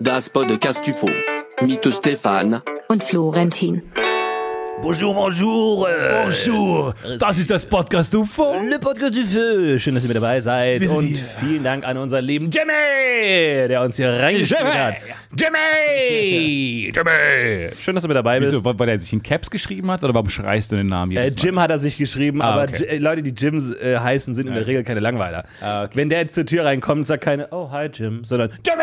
Das Podcast UFO mit Stefan und Florentin. Bonjour, bonjour. äh, Bonjour, das ist das Podcast UFO. Le Podcast du Feu. Schön, dass ihr mit dabei seid. Wir sind Und vielen Dank an unseren lieben Jimmy, der uns hier reingeschrieben hat. Jimmy! Jimmy! Schön, dass du mit dabei bist. Wieso, weil er sich in Caps geschrieben hat oder warum schreist du den Namen Äh, jedes Mal? Jim hat er sich geschrieben, Ah, aber okay. Äh, Leute, die Jims äh, heißen, sind in der Regel keine Langweiler. Ah, okay. Wenn der jetzt zur Tür reinkommt, sagt keine, oh, hi Jim, sondern Jimmy!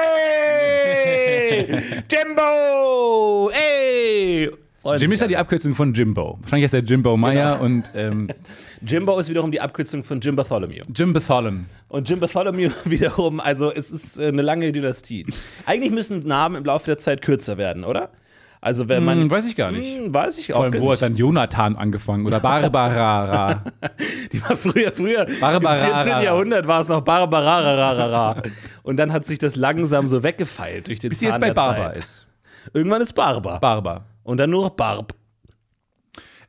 Jimbo! Ey! Freuen Jim ist ja die. Abkürzung von Jimbo. Wahrscheinlich ist er Jimbo Meyer und ähm, Jimbo ist wiederum die Abkürzung von Jim Bartholomew. Jim Bethalem. Und Jim Bartholomew wiederum, also es ist äh, eine lange Dynastie. Eigentlich müssen Namen im Laufe der Zeit kürzer werden, oder? Also wenn man. Hm, weiß ich gar nicht. Hm, weiß ich auch Vor allem, wo hat dann Jonathan angefangen oder Barbara. Die war früher, früher. Barbara. Im 14. Jahrhundert war es noch Barbara. Und dann hat sich das langsam so weggefeilt durch den Bis sie jetzt Zahn bei der Zeit. ist. Irgendwann ist Barber. Barber. Und dann nur Barb.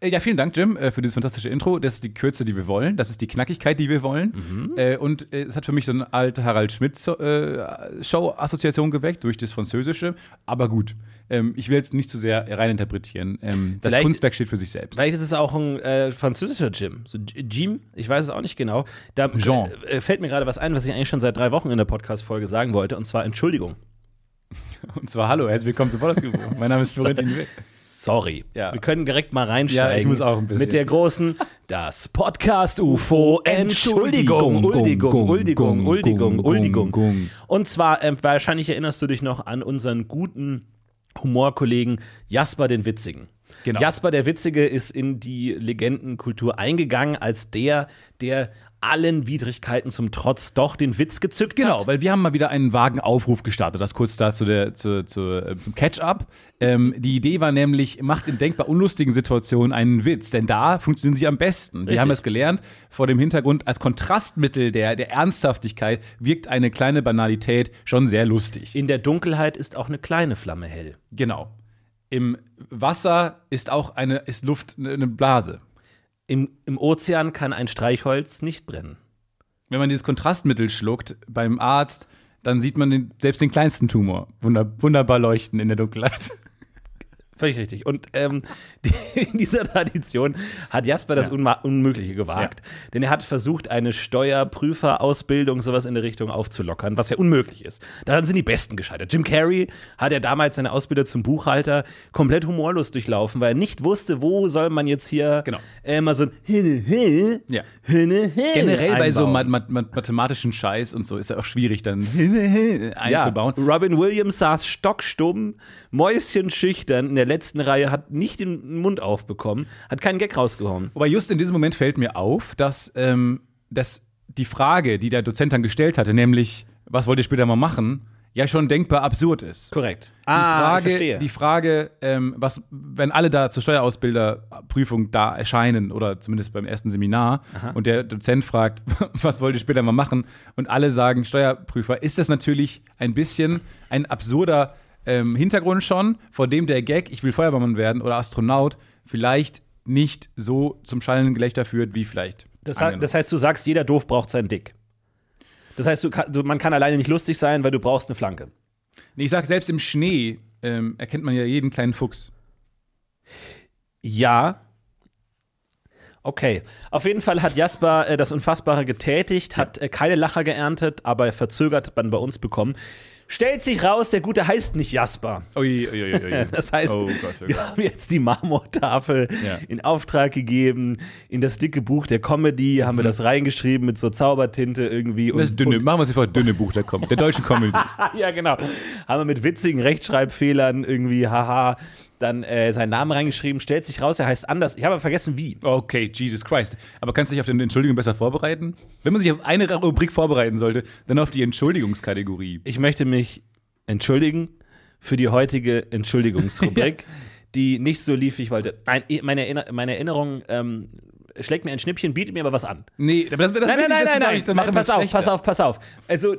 Äh, Ja, vielen Dank, Jim, äh, für dieses fantastische Intro. Das ist die Kürze, die wir wollen. Das ist die Knackigkeit, die wir wollen. Mhm. Äh, und es hat für mich so eine alte Harald Schmidt-Show-Assoziation geweckt durch das Französische. Aber gut, ähm, ich will jetzt nicht zu sehr reininterpretieren. Ähm, das Vielleicht- Kunstwerk steht für sich selbst. Vielleicht ist es auch ein äh, französischer Jim. So Jim, ich weiß es auch nicht genau. Da Jean. Fällt mir gerade was ein, was ich eigentlich schon seit drei Wochen in der Podcast-Folge sagen wollte, und zwar Entschuldigung. Und zwar, hallo, herzlich willkommen zum Podcast. mein Name ist Florentin Will. Sorry. Ja. Wir können direkt mal reinsteigen. Ja, ich muss auch ein bisschen. Mit der großen Das Podcast UFO Entschuldigung, Uldigung, Uldigung, Uldigung, Uldigung. Und zwar, ähm, wahrscheinlich erinnerst du dich noch an unseren guten Humorkollegen Jasper den Witzigen. Genau. Jasper der Witzige ist in die Legendenkultur eingegangen als der, der allen Widrigkeiten zum Trotz doch den Witz gezückt Genau, hat. weil wir haben mal wieder einen vagen Aufruf gestartet. Das kurz da zu der, zu, zu, äh, zum Catch-up. Ähm, die Idee war nämlich, macht in denkbar unlustigen Situationen einen Witz, denn da funktionieren sie am besten. Richtig. Wir haben es gelernt, vor dem Hintergrund, als Kontrastmittel der, der Ernsthaftigkeit wirkt eine kleine Banalität schon sehr lustig. In der Dunkelheit ist auch eine kleine Flamme hell. Genau. Im Wasser ist auch eine, ist Luft eine- eine Blase. Im, Im Ozean kann ein Streichholz nicht brennen. Wenn man dieses Kontrastmittel schluckt beim Arzt, dann sieht man den, selbst den kleinsten Tumor wunder, wunderbar leuchten in der Dunkelheit. Völlig richtig. Und ähm, die, in dieser Tradition hat Jasper das Unma Unmögliche gewagt. Denn er hat versucht, eine Steuerprüferausbildung, sowas in der Richtung aufzulockern, was ja unmöglich ist. Daran sind die Besten gescheitert. Jim Carrey hat ja damals seine Ausbildung zum Buchhalter komplett humorlos durchlaufen, weil er nicht wusste, wo soll man jetzt hier Genau. äh, mal so ein Hinne, Hinne, Ja. Hinne, Hinne Generell bei so einbauen. mat mat mathematischen Scheiß und so ist ja auch schwierig dann ja, einzubauen. Robin Williams saß stockstumm, mäuschenschüchtern in der letzten Reihe, hat nicht den Mund aufbekommen, hat keinen Gag rausgehauen. Wobei just in diesem Moment fällt mir auf, dass, ähm, dass die Frage, die der Dozent dann gestellt hatte, nämlich, was wollt ihr später mal machen, ja schon denkbar absurd ist. Korrekt. Die Frage, Ah, ich verstehe. die Frage ähm, was, wenn alle da zur Steuerausbilderprüfung da erscheinen oder zumindest beim ersten Seminar und der Dozent fragt, was wollt ihr später mal machen und alle sagen Steuerprüfer, ist das natürlich ein bisschen ein absurder ähm, Hintergrund schon, vor dem der Gag, ich will Feuerwehrmann werden oder Astronaut, vielleicht nicht so zum schallenden Gelächter führt, wie vielleicht. das, he- das heißt, du sagst, jeder doof braucht seinen Dick. Das heißt, du kann, man kann alleine nicht lustig sein, weil du brauchst eine Flanke. nee, ich sag, selbst im Schnee ähm, erkennt man ja jeden kleinen Fuchs. Ja. Okay. Auf jeden Fall hat Jasper äh, das Unfassbare getätigt, hat äh, keine Lacher geerntet, aber verzögert hat man bei uns bekommen. Stellt sich raus, der Gute heißt nicht Jasper. Ui, ui, ui. Das heißt, oh Gott, oh Gott. wir haben jetzt die Marmortafel Ja. in Auftrag gegeben. In das dicke Buch der Comedy haben wir das reingeschrieben mit so Zaubertinte irgendwie. Mhm. Das dünne, machen wir sofort dünne Buch der, Com der deutschen Comedy. ja, genau. Haben wir mit witzigen Rechtschreibfehlern irgendwie, haha, dann äh, seinen Namen reingeschrieben. Stellt sich raus, er heißt anders. Ich habe vergessen, wie. Okay, Jesus Christ. Aber kannst du dich auf den Entschuldigung besser vorbereiten? Wenn man sich auf eine Rubrik vorbereiten sollte, dann auf die Entschuldigungskategorie. Ich möchte mich entschuldigen für die heutige Entschuldigungsrubrik, die nicht so lief, wie ich wollte. Nein, meine, Erinner meine Erinnerung ähm, schlägt mir ein Schnippchen, bietet mir aber was an. Nee, das, das Nein, nein, nein, nein, nein. Dann machen pass auf, schlechter. pass auf, pass auf. Also,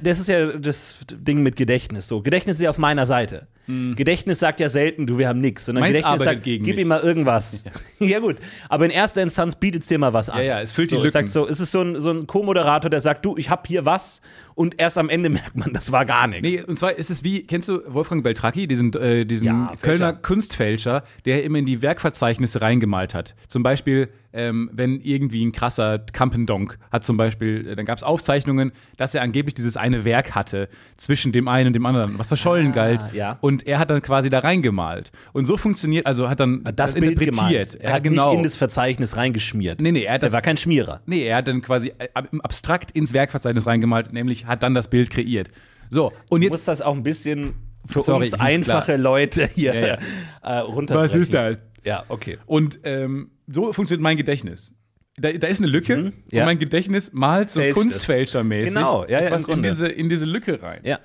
das ist ja das Ding mit Gedächtnis. So, Gedächtnis ist ja auf meiner Seite. Gedächtnis sagt ja selten, du, wir haben nichts, sondern Meins Gedächtnis sagt, gegen gib mich. ihm mal irgendwas. Ja. gut, aber in erster Instanz bietet es dir mal was an. Ja, ja, es füllt die so, es Lücken. Sagt so, es ist so ein, so ein Co-Moderator, der sagt, du, ich hab hier was und erst am Ende merkt man, das war gar nichts. Nee, und zwar ist es wie, kennst du Wolfgang Beltracchi, diesen, äh, diesen Ja. Kölner Kunstfälscher, der immer in die Werkverzeichnisse reingemalt hat. Zum Beispiel, ähm, wenn irgendwie ein krasser Kampendonk hat zum Beispiel, äh, dann gab es Aufzeichnungen, dass er angeblich dieses eine Werk hatte zwischen dem einen und dem anderen, was verschollen galt. ja. Und er hat dann quasi da reingemalt. Und so funktioniert, also hat dann das Bild interpretiert. gemalt. Er hat genau. nicht in das Verzeichnis reingeschmiert. Nee, nee, er hat er das- war kein Schmierer. Nee, er hat dann quasi äh, ab- abstrakt ins Werkverzeichnis reingemalt, nämlich hat dann das Bild kreiert. So, und Du jetzt. musst das auch ein bisschen für Sorry, uns einfache klar. Leute hier Ja, ja. Äh, runterbrechen. Was ist das? Ja, okay. Und ähm, so funktioniert mein Gedächtnis. Da, da ist eine Lücke Mhm, ja. und mein Gedächtnis malt so kunstfälschermäßig Genau, ja, ja, in diese, in diese Lücke rein. Ja,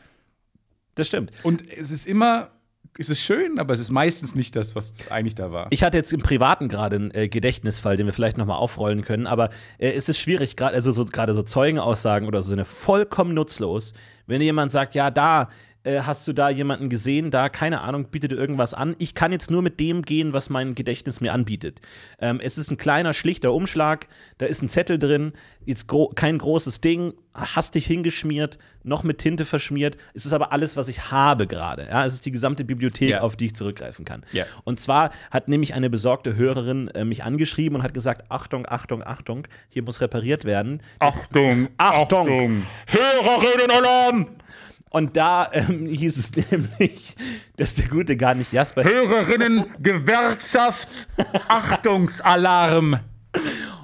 das stimmt. Und es ist immer, es ist schön, aber es ist meistens nicht das, was eigentlich da war. Ich hatte jetzt im Privaten gerade einen äh, Gedächtnisfall, den wir vielleicht noch mal aufrollen können, aber äh, es ist schwierig, gerade also so, gerade so Zeugenaussagen oder so, sind vollkommen nutzlos. Wenn jemand sagt, ja, da äh, hast du da jemanden gesehen, da, keine Ahnung, bietet dir irgendwas an. Ich kann jetzt nur mit dem gehen, was mein Gedächtnis mir anbietet. Ähm, es ist ein kleiner, schlichter Umschlag, da ist ein Zettel drin, jetzt gro kein großes Ding, hastig hingeschmiert, noch mit Tinte verschmiert. Es ist aber alles, was ich habe gerade. Ja? Es ist die gesamte Bibliothek, Ja. auf die ich zurückgreifen kann. Ja. Und zwar hat nämlich eine besorgte Hörerin äh, mich angeschrieben und hat gesagt: Achtung, Achtung, Achtung, hier muss repariert werden. Achtung, Achtung! Hörerinnen-Alarm! Und da ähm, hieß es nämlich, dass der Gute gar nicht Jasper Hörerinnen, Gewerkschaft, Achtungsalarm.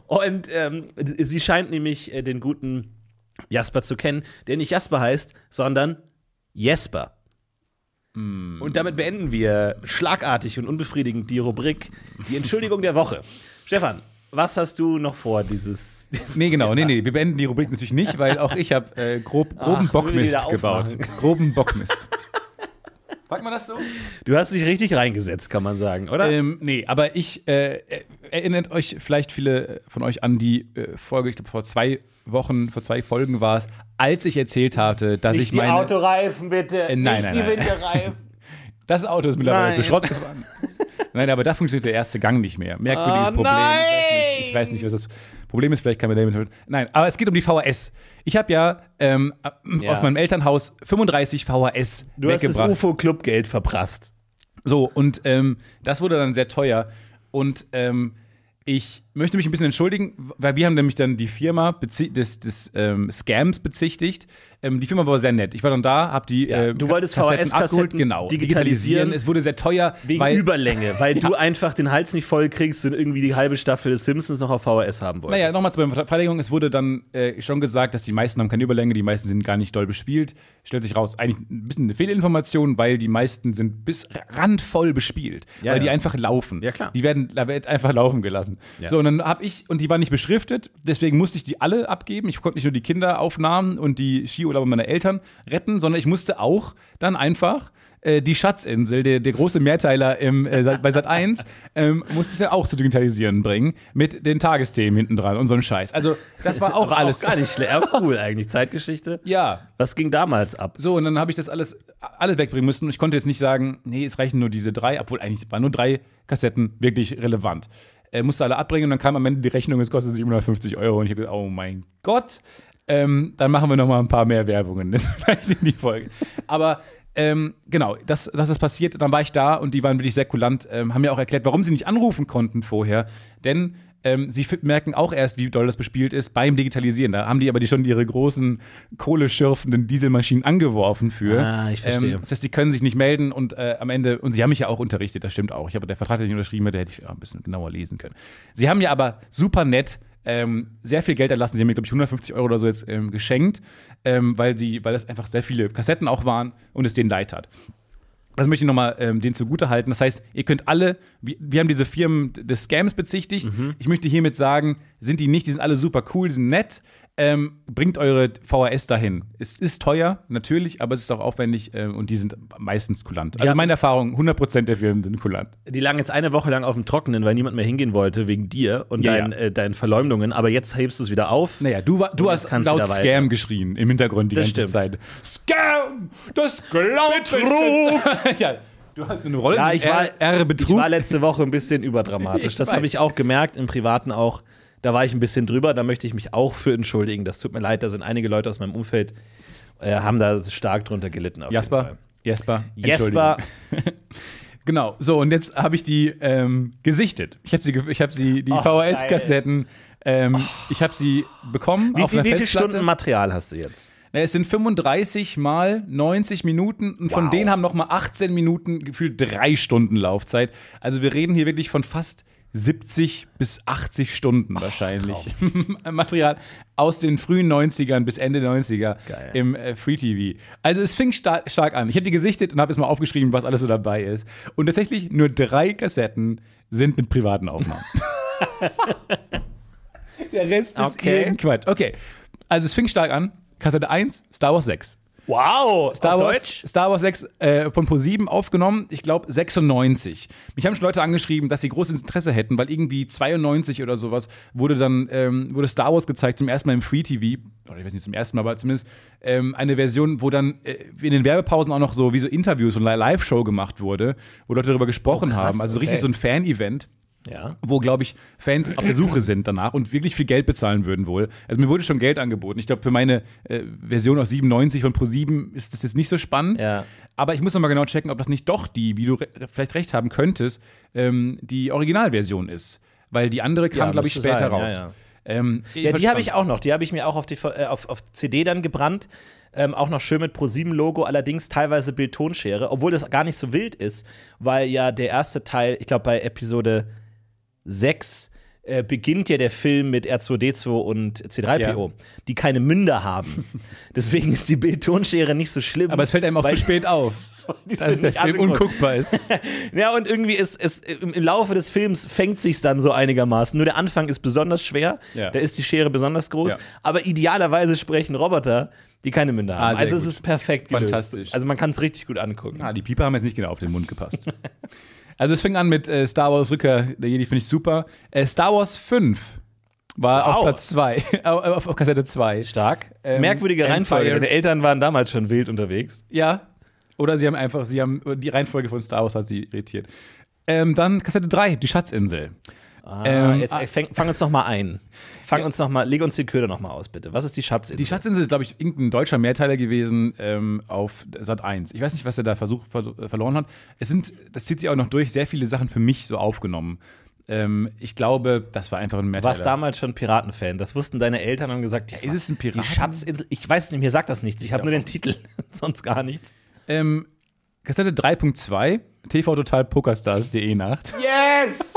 Und ähm, sie scheint nämlich äh, den guten Jasper zu kennen, der nicht Jasper heißt, sondern Jesper. Und damit beenden wir schlagartig und unbefriedigend die Rubrik Die Entschuldigung der Woche. Stefan, was hast du noch vor, dieses. dieses Nee, genau, nee, nee, wir beenden die Rubrik natürlich nicht, weil auch ich habe äh, grob, groben Ach, die Bockmist gebaut. Groben Bockmist. Sagt man das so? Du hast dich richtig reingesetzt, kann man sagen, oder? Ähm, nee, aber ich äh, erinnert euch vielleicht viele von euch an die äh, Folge, ich glaube vor zwei Wochen, vor zwei Folgen war es, als ich erzählt hatte, dass ich meine. Autoreifen, bitte. Äh, nein, Nicht nein, die nein. Winterreifen. Das Auto ist mittlerweile zu Schrott gefahren. Nein, aber da funktioniert der erste Gang nicht mehr. Merkwürdiges Oh, Problem. nein! Ich weiß, nicht, ich weiß nicht, was das Problem ist. Vielleicht kann David helfen. Nein, aber es geht um die VHS. Ich habe ja, ähm, Ja. aus meinem Elternhaus 35 VHS Du hast das weggebracht. UFO-Clubgeld verprasst. So, und ähm, das wurde dann sehr teuer. Und ähm, ich möchte mich ein bisschen entschuldigen, weil wir haben nämlich dann die Firma des, des ähm, Scams bezichtigt. Ähm, die Firma war sehr nett. Ich war dann da, habe die Ja, äh, du wolltest Kassetten VHS-Kassetten abgeholt, genau, digitalisieren. Es wurde sehr teuer, Wegen weil Überlänge, weil du einfach den Hals nicht voll kriegst und irgendwie die halbe Staffel des Simpsons noch auf VHS haben wolltest. Naja, nochmal zur Verteidigung. Es wurde dann äh, schon gesagt, dass die meisten haben keine Überlänge, die meisten sind gar nicht doll bespielt. Stellt sich raus, eigentlich ein bisschen eine Fehlinformation, weil die meisten sind bis randvoll bespielt. Ja, weil die ja. einfach laufen. Ja, klar. Die werden einfach laufen gelassen. Ja. So, und dann habe ich, und die waren nicht beschriftet, deswegen musste ich die alle abgeben. Ich konnte nicht nur die Kinderaufnahmen und die Skiurlaube meiner Eltern retten, sondern ich musste auch dann einfach äh, die Schatzinsel, der, der große Mehrteiler im, äh, bei Sat 1, ähm, musste ich dann auch zu digitalisieren bringen, mit den Tagesthemen hinten dran und so ein Scheiß. Also, das war auch alles. Auch gar nicht schlecht. Aber cool eigentlich. Zeitgeschichte. Ja. Was ging damals ab? So, und dann habe ich das alles, alles wegbringen müssen. Ich konnte jetzt nicht sagen, nee, es reichen nur diese drei, obwohl eigentlich waren nur drei Kassetten wirklich relevant. Äh, musste alle abbringen und dann kam am Ende die Rechnung, es kostet 750 Euro. Und ich habe gesagt, oh mein Gott. Ähm, dann machen wir noch mal ein paar mehr Werbungen in die Folge. Aber ähm, genau, das, das ist passiert. Dann war ich da und die waren wirklich sehr kulant, ähm, haben mir auch erklärt, warum sie nicht anrufen konnten vorher. Denn ähm, sie merken auch erst, wie doll das bespielt ist beim Digitalisieren. Da haben die aber die schon ihre großen kohleschürfenden Dieselmaschinen angeworfen für. Ah, ich verstehe. Ähm, das heißt, die können sich nicht melden und äh, am Ende, und sie haben mich ja auch unterrichtet, das stimmt auch. Ich habe der Vertrag hat nicht unterschrieben, der hätte ich auch ein bisschen genauer lesen können. Sie haben ja aber super nett ähm, sehr viel Geld erlassen. Sie haben mir, glaube ich, 150 Euro oder so jetzt ähm, geschenkt, ähm, weil, sie, weil das einfach sehr viele Kassetten auch waren und es denen leid tat. Das möchte ich nochmal ähm, denen zugute halten. Das heißt, ihr könnt alle, wir, wir haben diese Firmen des Scams bezichtigt. Mhm. Ich möchte hiermit sagen, sind die nicht, die sind alle super cool, die sind nett. Ähm, bringt eure VHS dahin. Es ist teuer, natürlich, aber es ist auch aufwendig äh, und die sind meistens kulant. Also Ja. meine Erfahrung, 100% der Filme sind kulant. Die lagen jetzt eine Woche lang auf dem Trockenen, weil niemand mehr hingehen wollte wegen dir und Ja, deinen, ja. Äh, deinen Verleumdungen. Aber jetzt hebst du es wieder auf. Naja, du, war, du hast laut. Scam geschrien im Hintergrund die Das ganze stimmt. Zeit. Scam! Das glaubt Betrug! ja, du hast mit einem Rollen Ja, ich war, R, ich Betrug. war letzte Woche ein bisschen überdramatisch. Ich Das habe ich auch gemerkt, im Privaten auch. Da war ich ein bisschen drüber. Da möchte ich mich auch für entschuldigen. Das tut mir leid. Da sind einige Leute aus meinem Umfeld, äh, haben da stark drunter gelitten. Auf jeden Jasper, Fall. Jesper, Jesper, Entschuldigung. Genau, so und jetzt habe ich die ähm, gesichtet. Ich habe sie, ich habe sie, die Ach, VHS-Kassetten, ähm, ich habe sie bekommen wie, auf wie, einer wie viele. Stunden Material hast du jetzt? Es sind 35 mal 90 Minuten und von Wow. denen haben noch mal 18 Minuten gefühlt drei Stunden Laufzeit. Also wir reden hier wirklich von fast 70 bis 80 Stunden wahrscheinlich. Material aus den frühen 90ern bis Ende 90er Geil. im äh, Free TV. Also es fing sta stark an. Ich habe die gesichtet und habe jetzt mal aufgeschrieben, was alles so dabei ist. Und tatsächlich nur drei Kassetten sind mit privaten Aufnahmen. Der Rest ist Okay. Quatsch. Okay, also es fing stark an. Kassette 1, Star Wars 6. Wow, Star auf Wars, Deutsch? Star Wars 6 äh, von Pro7 aufgenommen, ich glaube 96. Mich haben schon Leute angeschrieben, dass sie großes Interesse hätten, weil irgendwie 92 oder sowas wurde dann ähm, wurde Star Wars gezeigt zum ersten Mal im Free TV. Oder ich weiß nicht zum ersten Mal, aber zumindest ähm, eine Version, wo dann äh, in den Werbepausen auch noch so wie so Interviews und Live-Show gemacht wurde, wo Leute darüber gesprochen Oh, krass, haben. Also okay. richtig so ein Fan-Event Ja. wo, glaube ich, Fans auf der Suche sind danach und wirklich viel Geld bezahlen würden wohl. Also mir wurde schon Geld angeboten. Ich glaube, für meine äh, Version aus 97 von Pro7 ist das jetzt nicht so spannend. Ja. Aber ich muss noch mal genau checken, ob das nicht doch die, wie du re vielleicht recht haben könntest, ähm, die Originalversion ist. Weil die andere kam, Ja, glaube ich, später sein, raus. ja. Ähm, Ja, die habe ich auch noch. Die habe ich mir auch auf, die, äh, auf, auf CD dann gebrannt. Ähm, auch noch schön mit Pro7-Logo, allerdings teilweise Bild-Tonschere, obwohl das gar nicht so wild ist, weil ja der erste Teil, ich glaube bei Episode 6, äh, beginnt ja der Film mit R2D2 und C3PO, Ja. die keine Münder haben. Deswegen ist die Bild-Tonschere nicht so schlimm. Aber es fällt einem auch zu spät auf, dass der Film unguckbar ist. Ja, und irgendwie ist es im, Laufe des Films fängt sich dann so einigermaßen. Nur der Anfang ist besonders schwer, Ja. da ist die Schere besonders groß, Ja. aber idealerweise sprechen Roboter, die keine Münder haben. Ah, also es gut. ist perfekt gelöst. Fantastisch. Also man kann es richtig gut angucken. Ah, die Pieper haben jetzt nicht genau auf den Mund gepasst. Also es fing an mit äh, Star Wars Rückkehr der Jedi, finde ich super. Äh, Star Wars 5 war Wow. auf Platz 2, auf, auf Kassette 2. Stark. Ähm, Merkwürdige Reihenfolge. Empire- Deine Eltern waren damals schon wild unterwegs. Ja. Oder sie haben einfach, sie haben, die Reihenfolge von Star Wars hat sie irritiert. Ähm, dann Kassette 3, die Schatzinsel. Ah, Ähm, jetzt ah. äh, fang, fang uns noch mal ein. Fang uns noch mal, leg uns die Köder noch mal aus, bitte. Was ist die Schatzinsel? Die Schatzinsel ist, glaube ich, irgendein deutscher Mehrteiler gewesen ähm, auf Sat 1. Ich weiß nicht, was er da versucht, ver verloren hat. Es sind, das zieht sich auch noch durch, sehr viele Sachen für mich so aufgenommen. Ähm, ich glaube, das war einfach ein Du Mehrteiler. warst damals schon Piratenfan. Das wussten deine Eltern und haben gesagt, ist es ein Piraten? Die Schatzinsel. Ich weiß nicht, mir sagt das nichts. Ich habe nur den Titel, sonst gar nichts. Ähm, Kassette 3.2, TV Total Pokerstars.de Nacht. Yes!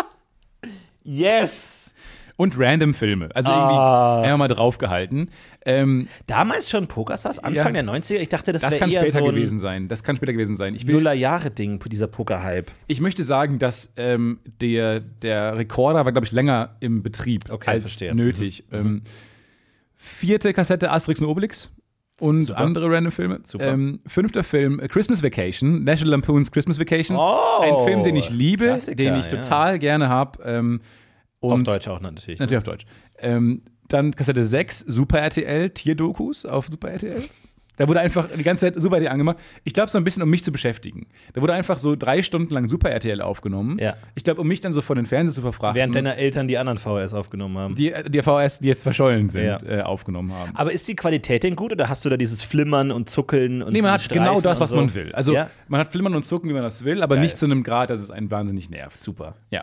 Yes! Und Random Filme. Also Ah. irgendwie einfach mal draufgehalten. Ähm, Damals schon Pokerstars, Anfang Ja. der 90er? Ich dachte, das, das wäre kann eher später so ein gewesen sein. Das kann später gewesen sein. Ich, will, Nuller-Jahre-Ding, dieser Poker-Hype. ich möchte sagen, dass ähm, der, der Rekorder war, glaube ich, länger im Betrieb Okay, als verstehe. Mhm. nötig. Ähm, vierte Kassette Asterix und Obelix. Und Super. andere random Filme. Super. Ähm, fünfter Film, Christmas Vacation, National Lampoon's Christmas Vacation. Oh, Ein Film, den ich liebe, Klassiker, den ich ja. total gerne habe. Ähm, Auf und- Deutsch auch natürlich. ne? Natürlich auf Deutsch. Ähm, dann Kassette 6, Super RTL, Tierdokus auf Super RTL. Da wurde einfach die ganze Zeit Super RTL angemacht. Ich glaube, so ein bisschen, um mich zu beschäftigen. Da wurde einfach so drei Stunden lang Super RTL aufgenommen. Ja. Ich glaube, um mich dann so vor den Fernseher zu verfrachten. Während deine Eltern die anderen VHS aufgenommen haben. die, die VHS, die jetzt verschollen sind, Ja. äh, aufgenommen haben. Aber ist die Qualität denn gut oder hast du da dieses Flimmern und Zuckeln und Nee, man hat genau Streifen das, und was so? man will. Also Ja? man hat Flimmern und Zucken, wie man das will, aber Geil. nicht zu einem Grad, dass es einen wahnsinnig nervt. Super. Ja,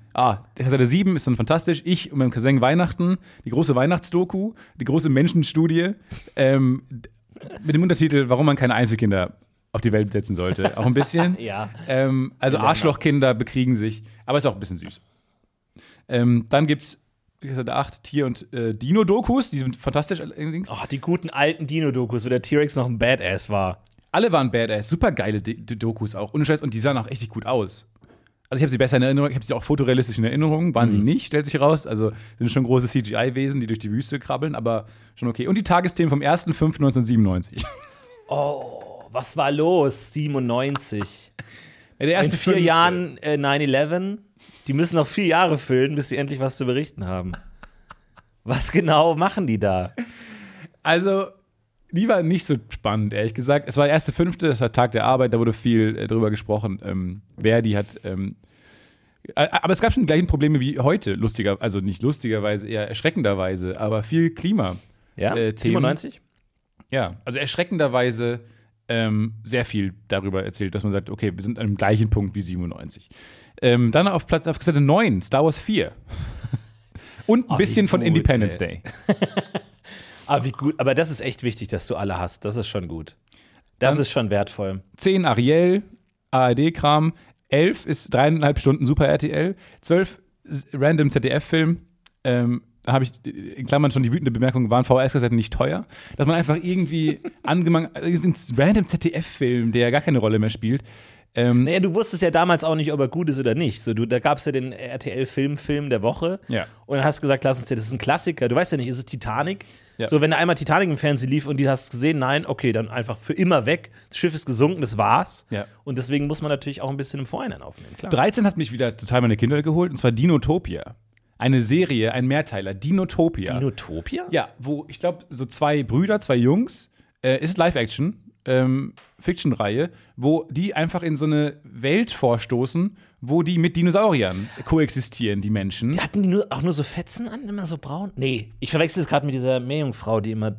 ah, der Seite 7 ist dann fantastisch. Ich und mein Cousin Weihnachten, die große Weihnachtsdoku, die große Menschenstudie ähm, mit dem Untertitel, warum man keine Einzelkinder auf die Welt setzen sollte. Auch ein bisschen. Ja. Ähm, also Arschlochkinder bekriegen sich, aber ist auch ein bisschen süß. Ähm, dann gibt's Seite 8 Tier- und äh, Dino-Dokus, die sind fantastisch allerdings. Oh, die guten alten Dino-Dokus, wo der T-Rex noch ein Badass war. Alle waren badass, super geile D D Dokus auch. Ohne Scheiß, und die sahen auch richtig gut aus. Also ich habe sie besser in Erinnerung, ich habe sie auch fotorealistisch in Erinnerung, waren sie nicht, stellt sich raus. Also sind schon große CGI-Wesen, die durch die Wüste krabbeln, aber schon okay. Und die Tagesthemen vom 1.5.1997. Oh, was war los? 97. Ja, der In vier fünfte. Jahren äh, 9-11. Die müssen noch vier Jahre füllen, bis sie endlich was zu berichten haben. Was genau machen die da? Also, die war nicht so spannend, ehrlich gesagt. Es war der erste fünfte, das war Tag der Arbeit, da wurde viel äh, drüber gesprochen. Ähm, Verdi hat. Ähm, äh, aber es gab schon die gleichen Probleme wie heute, lustiger, also nicht lustigerweise, eher erschreckenderweise, aber viel Klima. Ja, Äh, Themen. 97? Ja, also erschreckenderweise ähm, sehr viel darüber erzählt, dass man sagt, okay, wir sind an dem gleichen Punkt wie 97. Ähm, dann auf Platz auf Seite 9, Star Wars 4. Und ein Ah, bisschen wie von gut, Independence ey. Day. Ah, wie gut. Aber das ist echt wichtig, dass du alle hast. Das ist schon gut. Das Dann- ist schon wertvoll. 10 Ariel, ARD-Kram. 11 ist dreieinhalb Stunden Super RTL. 12 ist Random ZDF-Film. Ähm, da habe ich in Klammern schon die wütende Bemerkung, waren VHS-Kassetten nicht teuer? Dass man einfach irgendwie angemangt, also ein random ZDF-Film, der gar keine Rolle mehr spielt. Ähm, Naja, du wusstest ja damals auch nicht, ob er gut ist oder nicht. So, du, da gab es ja den RTL-Film-Film der Woche. Ja. Und dann hast du gesagt, lass uns, das ist ein Klassiker. Du weißt ja nicht, ist es Titanic? Ja. So, wenn da einmal Titanic im Fernsehen lief und die hast gesehen, nein, okay, dann einfach für immer weg. Das Schiff ist gesunken, das war's. Ja. Und deswegen muss man natürlich auch ein bisschen im Vorhinein aufnehmen, klar. 13 hat mich wieder total meine Kinder geholt, und zwar Dinotopia. Eine Serie, ein Mehrteiler, Dinotopia. Dinotopia? Ja, wo ich glaube, so zwei Brüder, zwei Jungs, äh, ist Live-Action, ähm, Fiction-Reihe, wo die einfach in so eine Welt vorstoßen, wo die mit Dinosauriern koexistieren, die Menschen. Hatten die nur, auch nur so Fetzen an, immer so braun? Nee, ich verwechsel es gerade mit dieser Meerjungfrau, die immer.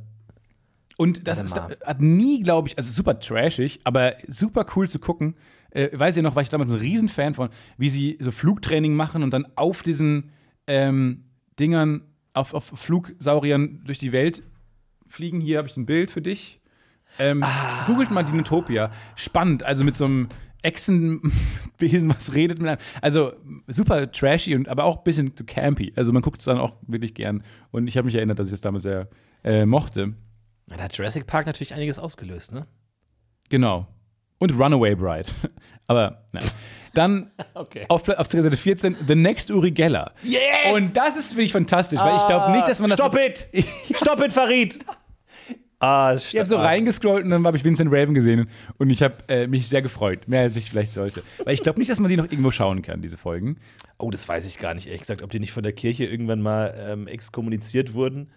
Und das ist, hat nie, glaube ich, also super trashig, aber super cool zu gucken. Äh, weiß ihr noch, war ich damals ein Riesenfan von, wie sie so Flugtraining machen und dann auf diesen ähm, Dingern, auf, auf Flugsauriern durch die Welt fliegen. Hier habe ich ein Bild für dich. Ähm, Ah. Googelt mal Dinotopia. Spannend, also mit so einem Echsenbesen, was redet mit einem. Also super trashy und aber auch ein bisschen zu campy. Also man guckt es dann auch wirklich gern. Und ich habe mich erinnert, dass ich es damals sehr äh, mochte. Da hat Jurassic Park natürlich einiges ausgelöst, ne? Genau. Und Runaway Bride. Aber nein. Dann Okay. auf, Seite 14 The Next Uri Geller. Yes! Und das ist wirklich fantastisch, weil ich glaube nicht, dass man das. Stop it! Stop it, Farid! Ah, Ich habe so reingescrollt und dann habe ich Vincent Raven gesehen und ich habe äh, mich sehr gefreut, mehr als ich vielleicht sollte. Weil ich glaube nicht, dass man die noch irgendwo schauen kann, diese Folgen. Oh, das weiß ich gar nicht, ehrlich gesagt, ob die nicht von der Kirche irgendwann mal ähm, exkommuniziert wurden.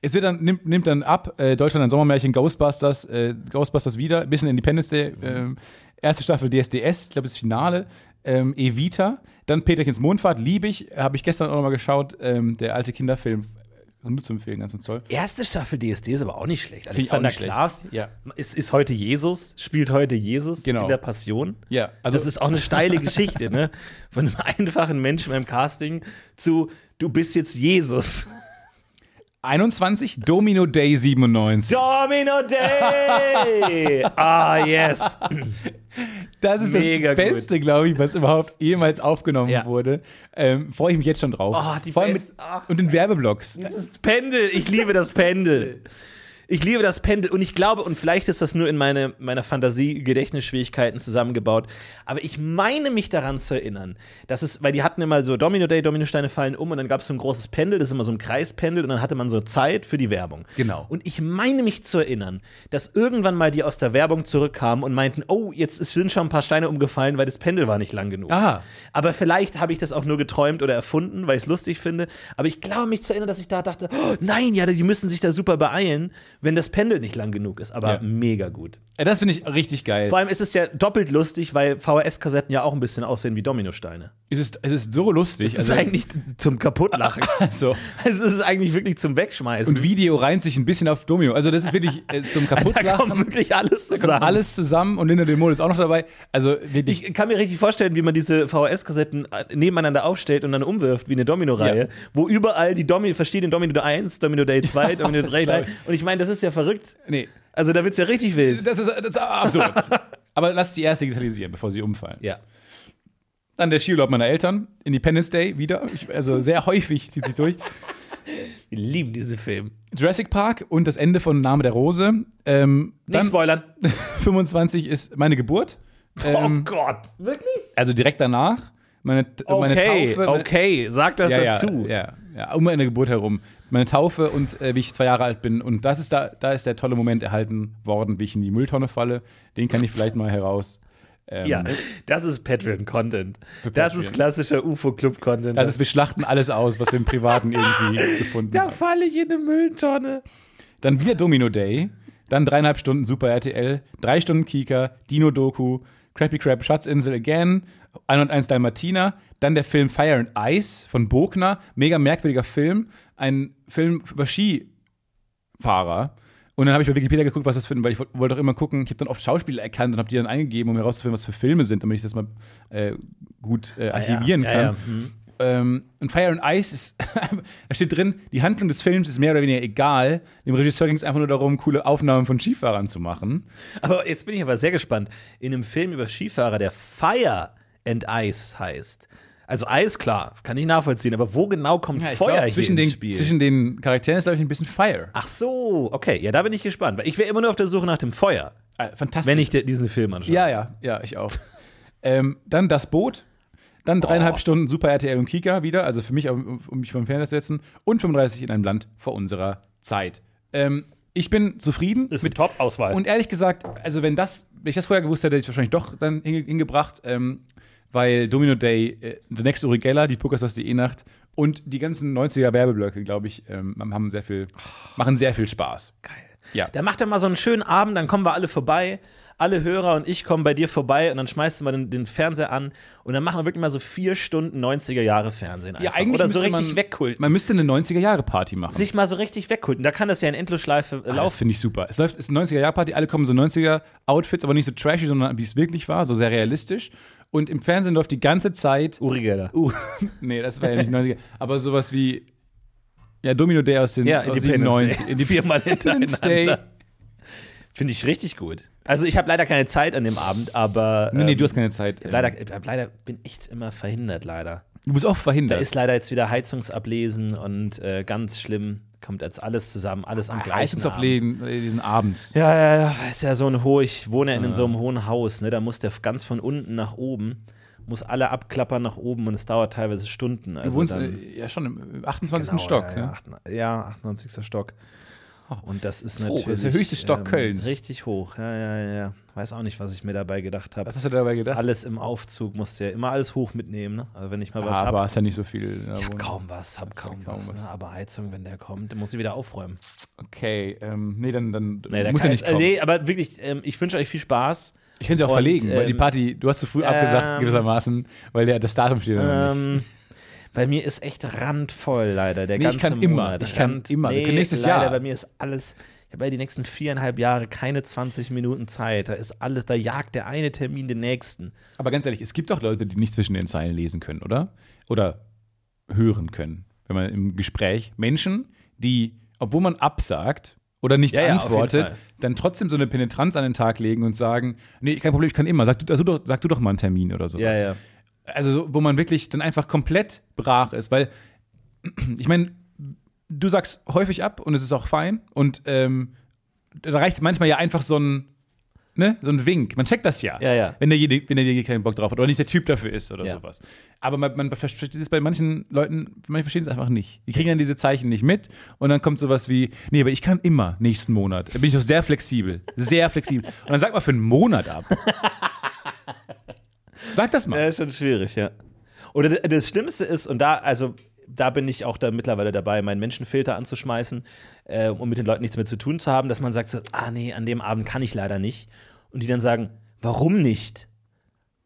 Es wird dann, nimmt, nimmt dann ab, äh, Deutschland ein Sommermärchen, Ghostbusters, äh, Ghostbusters wieder, bisschen Independence Day, ähm, erste Staffel DSDS, ich glaube das Finale, ähm, Evita, dann Peterchens Mondfahrt, liebe ich, habe ich gestern auch noch mal geschaut, ähm, der alte Kinderfilm, nur zu empfehlen, ganz und toll. Erste Staffel DSD ist aber auch nicht schlecht. Alexander. Klaas Ja. ist, ist heute Jesus, spielt heute Jesus Genau. in der Passion. Ja, also das ist auch eine steile Geschichte, ne? Von einem einfachen Menschen beim Casting zu du bist jetzt Jesus. 21, Domino Day 97. Domino Day! ah, yes. Das ist Mega das Beste, glaube ich, was überhaupt jemals aufgenommen Ja. wurde. Ähm, Freue ich mich jetzt schon drauf. Oh, die Vor allem mit, ah. Und den Werbeblocks. Das Pendel, ich liebe das Pendel. Ich liebe das Pendel und ich glaube, und vielleicht ist das nur in meine, meiner Fantasie Gedächtnisschwierigkeiten zusammengebaut, aber ich meine mich daran zu erinnern, dass es, weil die hatten immer so Domino Day, Dominosteine fallen um und dann gab es so ein großes Pendel, das ist immer so ein Kreispendel und dann hatte man so Zeit für die Werbung. Genau. Und ich meine mich zu erinnern, dass irgendwann mal die aus der Werbung zurückkamen und meinten, oh, jetzt sind schon ein paar Steine umgefallen, weil das Pendel war nicht lang genug. Aha. Aber vielleicht habe ich das auch nur geträumt oder erfunden, weil ich es lustig finde. Aber ich glaube mich zu erinnern, dass ich da dachte, oh, nein, ja, die müssen sich da super beeilen, wenn das Pendel nicht lang genug ist. Aber Ja. mega gut. Ja, das finde ich richtig geil. Vor allem ist es ja doppelt lustig, weil VHS-Kassetten ja auch ein bisschen aussehen wie Dominosteine. es, ist, es ist so lustig. Es ist eigentlich zum Kaputtlachen. so. es ist eigentlich wirklich zum Wegschmeißen. Und Video reimt sich ein bisschen auf Domino. Also, das ist wirklich äh, zum da kommt Kaputtlachen. wirklich alles Da kommt zusammen. alles zusammen und Linda de Mol ist auch noch dabei. Also, wirklich. Ich kann mir richtig vorstellen, wie man diese VHS-Kassetten nebeneinander aufstellt und dann umwirft, wie eine Domino-Reihe, Ja. wo überall die Domi verschiedenen Domino 1, Domino Day 2, Domino das 3, glaub 3. Und ich meine, das ist ja verrückt. nee, Also da wird's ja richtig wild. das ist, das ist absurd. Aber lass die erst digitalisieren, bevor sie umfallen. Ja. Dann der Skiurlaub meiner Eltern, Independence Day wieder. Ich, also, sehr häufig zieht sich durch. Wir lieben diesen Film. Jurassic Park und das Ende von Name der Rose. Ähm, Nicht dann spoilern. 25 ist meine Geburt. Ähm, oh Gott. Wirklich? also direkt danach. Meine, meine Okay, Taufe. meine- okay, sag das ja, dazu. Ja, ja, ja, um meine Geburt herum. Meine Taufe und äh, wie ich zwei Jahre alt bin. Und das ist da, da ist der tolle Moment erhalten worden, wie ich in die Mülltonne falle. Den kann ich vielleicht mal heraus. Ähm, Ja, das ist Patreon-Content. Das ist klassischer UFO-Club-Content. Das ist, wir schlachten alles aus, was wir im Privaten irgendwie gefunden da haben. falle ich in eine Mülltonne. Dann wieder Domino Day. Dann dreieinhalb Stunden Super RTL. Drei Stunden Kika. Dino Doku. Crappy Crap Schatzinsel Again. 101 Dalmatiner. Dann der Film Fire and Ice von Bogner. Mega merkwürdiger Film. Ein Film über Skifahrer. Und dann habe ich bei Wikipedia geguckt, was das für weil ich wollte doch immer gucken, ich habe dann oft Schauspieler erkannt und habe die dann eingegeben, um herauszufinden, was für Filme sind, damit ich das mal äh, gut äh, archivieren ja, kann. ja, hm. Ähm, und Fire and Ice ist, da steht drin, die Handlung des Films ist mehr oder weniger egal. Dem Regisseur ging es einfach nur darum, coole Aufnahmen von Skifahrern zu machen. Aber jetzt bin ich aber sehr gespannt. In einem Film über Skifahrer, der Fire and Ice heißt. Also Eis, klar, kann ich nachvollziehen, aber wo genau kommt Ja, Feuer glaub, hier zwischen, ins den, Spiel? zwischen den Charakteren ist, glaube ich, ein bisschen Fire. Ach so, okay, ja, da bin ich gespannt. Weil ich wäre immer nur auf der Suche nach dem Feuer, Ah, fantastisch. wenn ich diesen Film anschaue. Ja, ja, ja, ich auch. ähm, dann das Boot. Dann dreieinhalb Oh. Stunden Super RTL und Kika wieder, also für mich, um, um mich vom Fernseher zu setzen. Und 35 in einem Land vor unserer Zeit. Ähm, ich bin zufrieden Ist mit Top-Auswahl. Und ehrlich gesagt, also wenn das, wenn ich das vorher gewusst hätte, hätte ich es wahrscheinlich doch dann hinge hingebracht, ähm, weil Domino Day, äh, The Next Uri Geller, die Pokerstars.de Nacht und die ganzen 90er Werbeblöcke, glaube ich, ähm, haben sehr viel, machen sehr viel Spaß. Geil. Ja. Da macht er mal so einen schönen Abend, dann kommen wir alle vorbei. Alle Hörer und ich kommen bei dir vorbei und dann schmeißt du mal den, den Fernseher an und dann machen wir wirklich mal so vier Stunden 90er Jahre Fernsehen einfach. Oder so richtig man, wegkulten. Man müsste eine 90er Jahre Party machen. Sich mal so richtig wegkulten. Da kann das ja in Endlosschleife Ah, das laufen. finde ich super. Es läuft, es ist eine 90er Jahre Party, alle kommen so 90er Outfits, aber nicht so trashy, sondern wie es wirklich war, so sehr realistisch. Und im Fernsehen läuft die ganze Zeit Uri Geller. Uh, nee, das war ja nicht 90er. Aber sowas wie ja, Domino Day aus den Ja, aus 97. Day. Viermal Independence Day. Finde ich richtig gut. Also ich habe leider keine Zeit an dem Abend, aber Nee, nee, ähm, du hast keine Zeit. leider, äh, leider bin echt immer verhindert, leider. Du bist auch Da verhindert. ist leider jetzt wieder Heizungsablesen und äh, ganz schlimm kommt jetzt alles zusammen, alles am gleichen Abend. Leichensauflegen äh, diesen Abends. Ja, ja, ja, ist ja so ein hoch, ich wohne ja in so einem hohen Haus, ne? Da muss der ganz von unten nach oben, muss alle abklappern nach oben und es dauert teilweise Stunden. Du Also wohnst dann, äh, ja schon im 28. Genau, Stock. Ja, ne? ja, acht- ja, 98. Stock. Und das ist hoch, natürlich. das ist der höchste Stock Kölns. Richtig hoch, ja, ja, ja. Weiß auch nicht, was ich mir dabei gedacht habe. Was hast du dabei gedacht? Alles im Aufzug, musste ja immer alles hoch mitnehmen, ne? Aber wenn ich mal was ah, habe. aber hast ja nicht so viel. Ich hab kaum was, hab kaum, kaum was, was. Ne? Aber Heizung, wenn der kommt, dann muss ich wieder aufräumen. Okay, ähm, nee, dann, dann Nee, muss kann nicht äh, kommen. nee, aber wirklich, ähm, ich wünsche euch viel Spaß. Ich finde es auch Und, verlegen, weil die ähm, Party, du hast zu früh abgesagt, ähm, gewissermaßen, weil der, das Datum steht. Ähm, bei mir ist echt randvoll, leider. Der Nee, ich ganze kann immer. Monat. Ich kann Rand- immer. Nee, nächstes leider, Jahr. Bei mir ist alles. Ich habe ja die nächsten viereinhalb Jahre keine 20 Minuten Zeit. Da ist alles, da jagt der eine Termin den nächsten. Aber ganz ehrlich, es gibt doch Leute, die nicht zwischen den Zeilen lesen können, oder? Oder hören können, wenn man im Gespräch Menschen, die, obwohl man absagt oder nicht Ja, ja, antwortet, Fall. dann trotzdem so eine Penetranz an den Tag legen und sagen, nee, kein Problem, ich kann immer, sag du, sag du, doch, sag du doch mal einen Termin oder sowas. Ja, ja. Also, so, wo man wirklich dann einfach komplett brach ist, weil ich meine, du sagst häufig ab und es ist auch fein und ähm, da reicht manchmal ja einfach so ein, ne, so ein Wink. Man checkt das ja. Ja, ja. Wenn derjenige, wenn derjenige keinen Bock drauf hat oder nicht der Typ dafür ist oder Ja. sowas. Aber man, man versteht es bei manchen Leuten, manche verstehen es einfach nicht. Die kriegen dann diese Zeichen nicht mit und dann kommt sowas wie, nee, aber ich kann immer nächsten Monat. Da bin ich doch sehr flexibel. Sehr flexibel. Und dann sag mal für einen Monat ab. Sag das mal. Ja, ist schon schwierig, ja. Oder das Schlimmste ist, und da, also da bin ich auch da mittlerweile dabei, meinen Menschenfilter anzuschmeißen, äh, um mit den Leuten nichts mehr zu tun zu haben, dass man sagt so, ah nee, an dem Abend kann ich leider nicht. Und die dann sagen, warum nicht?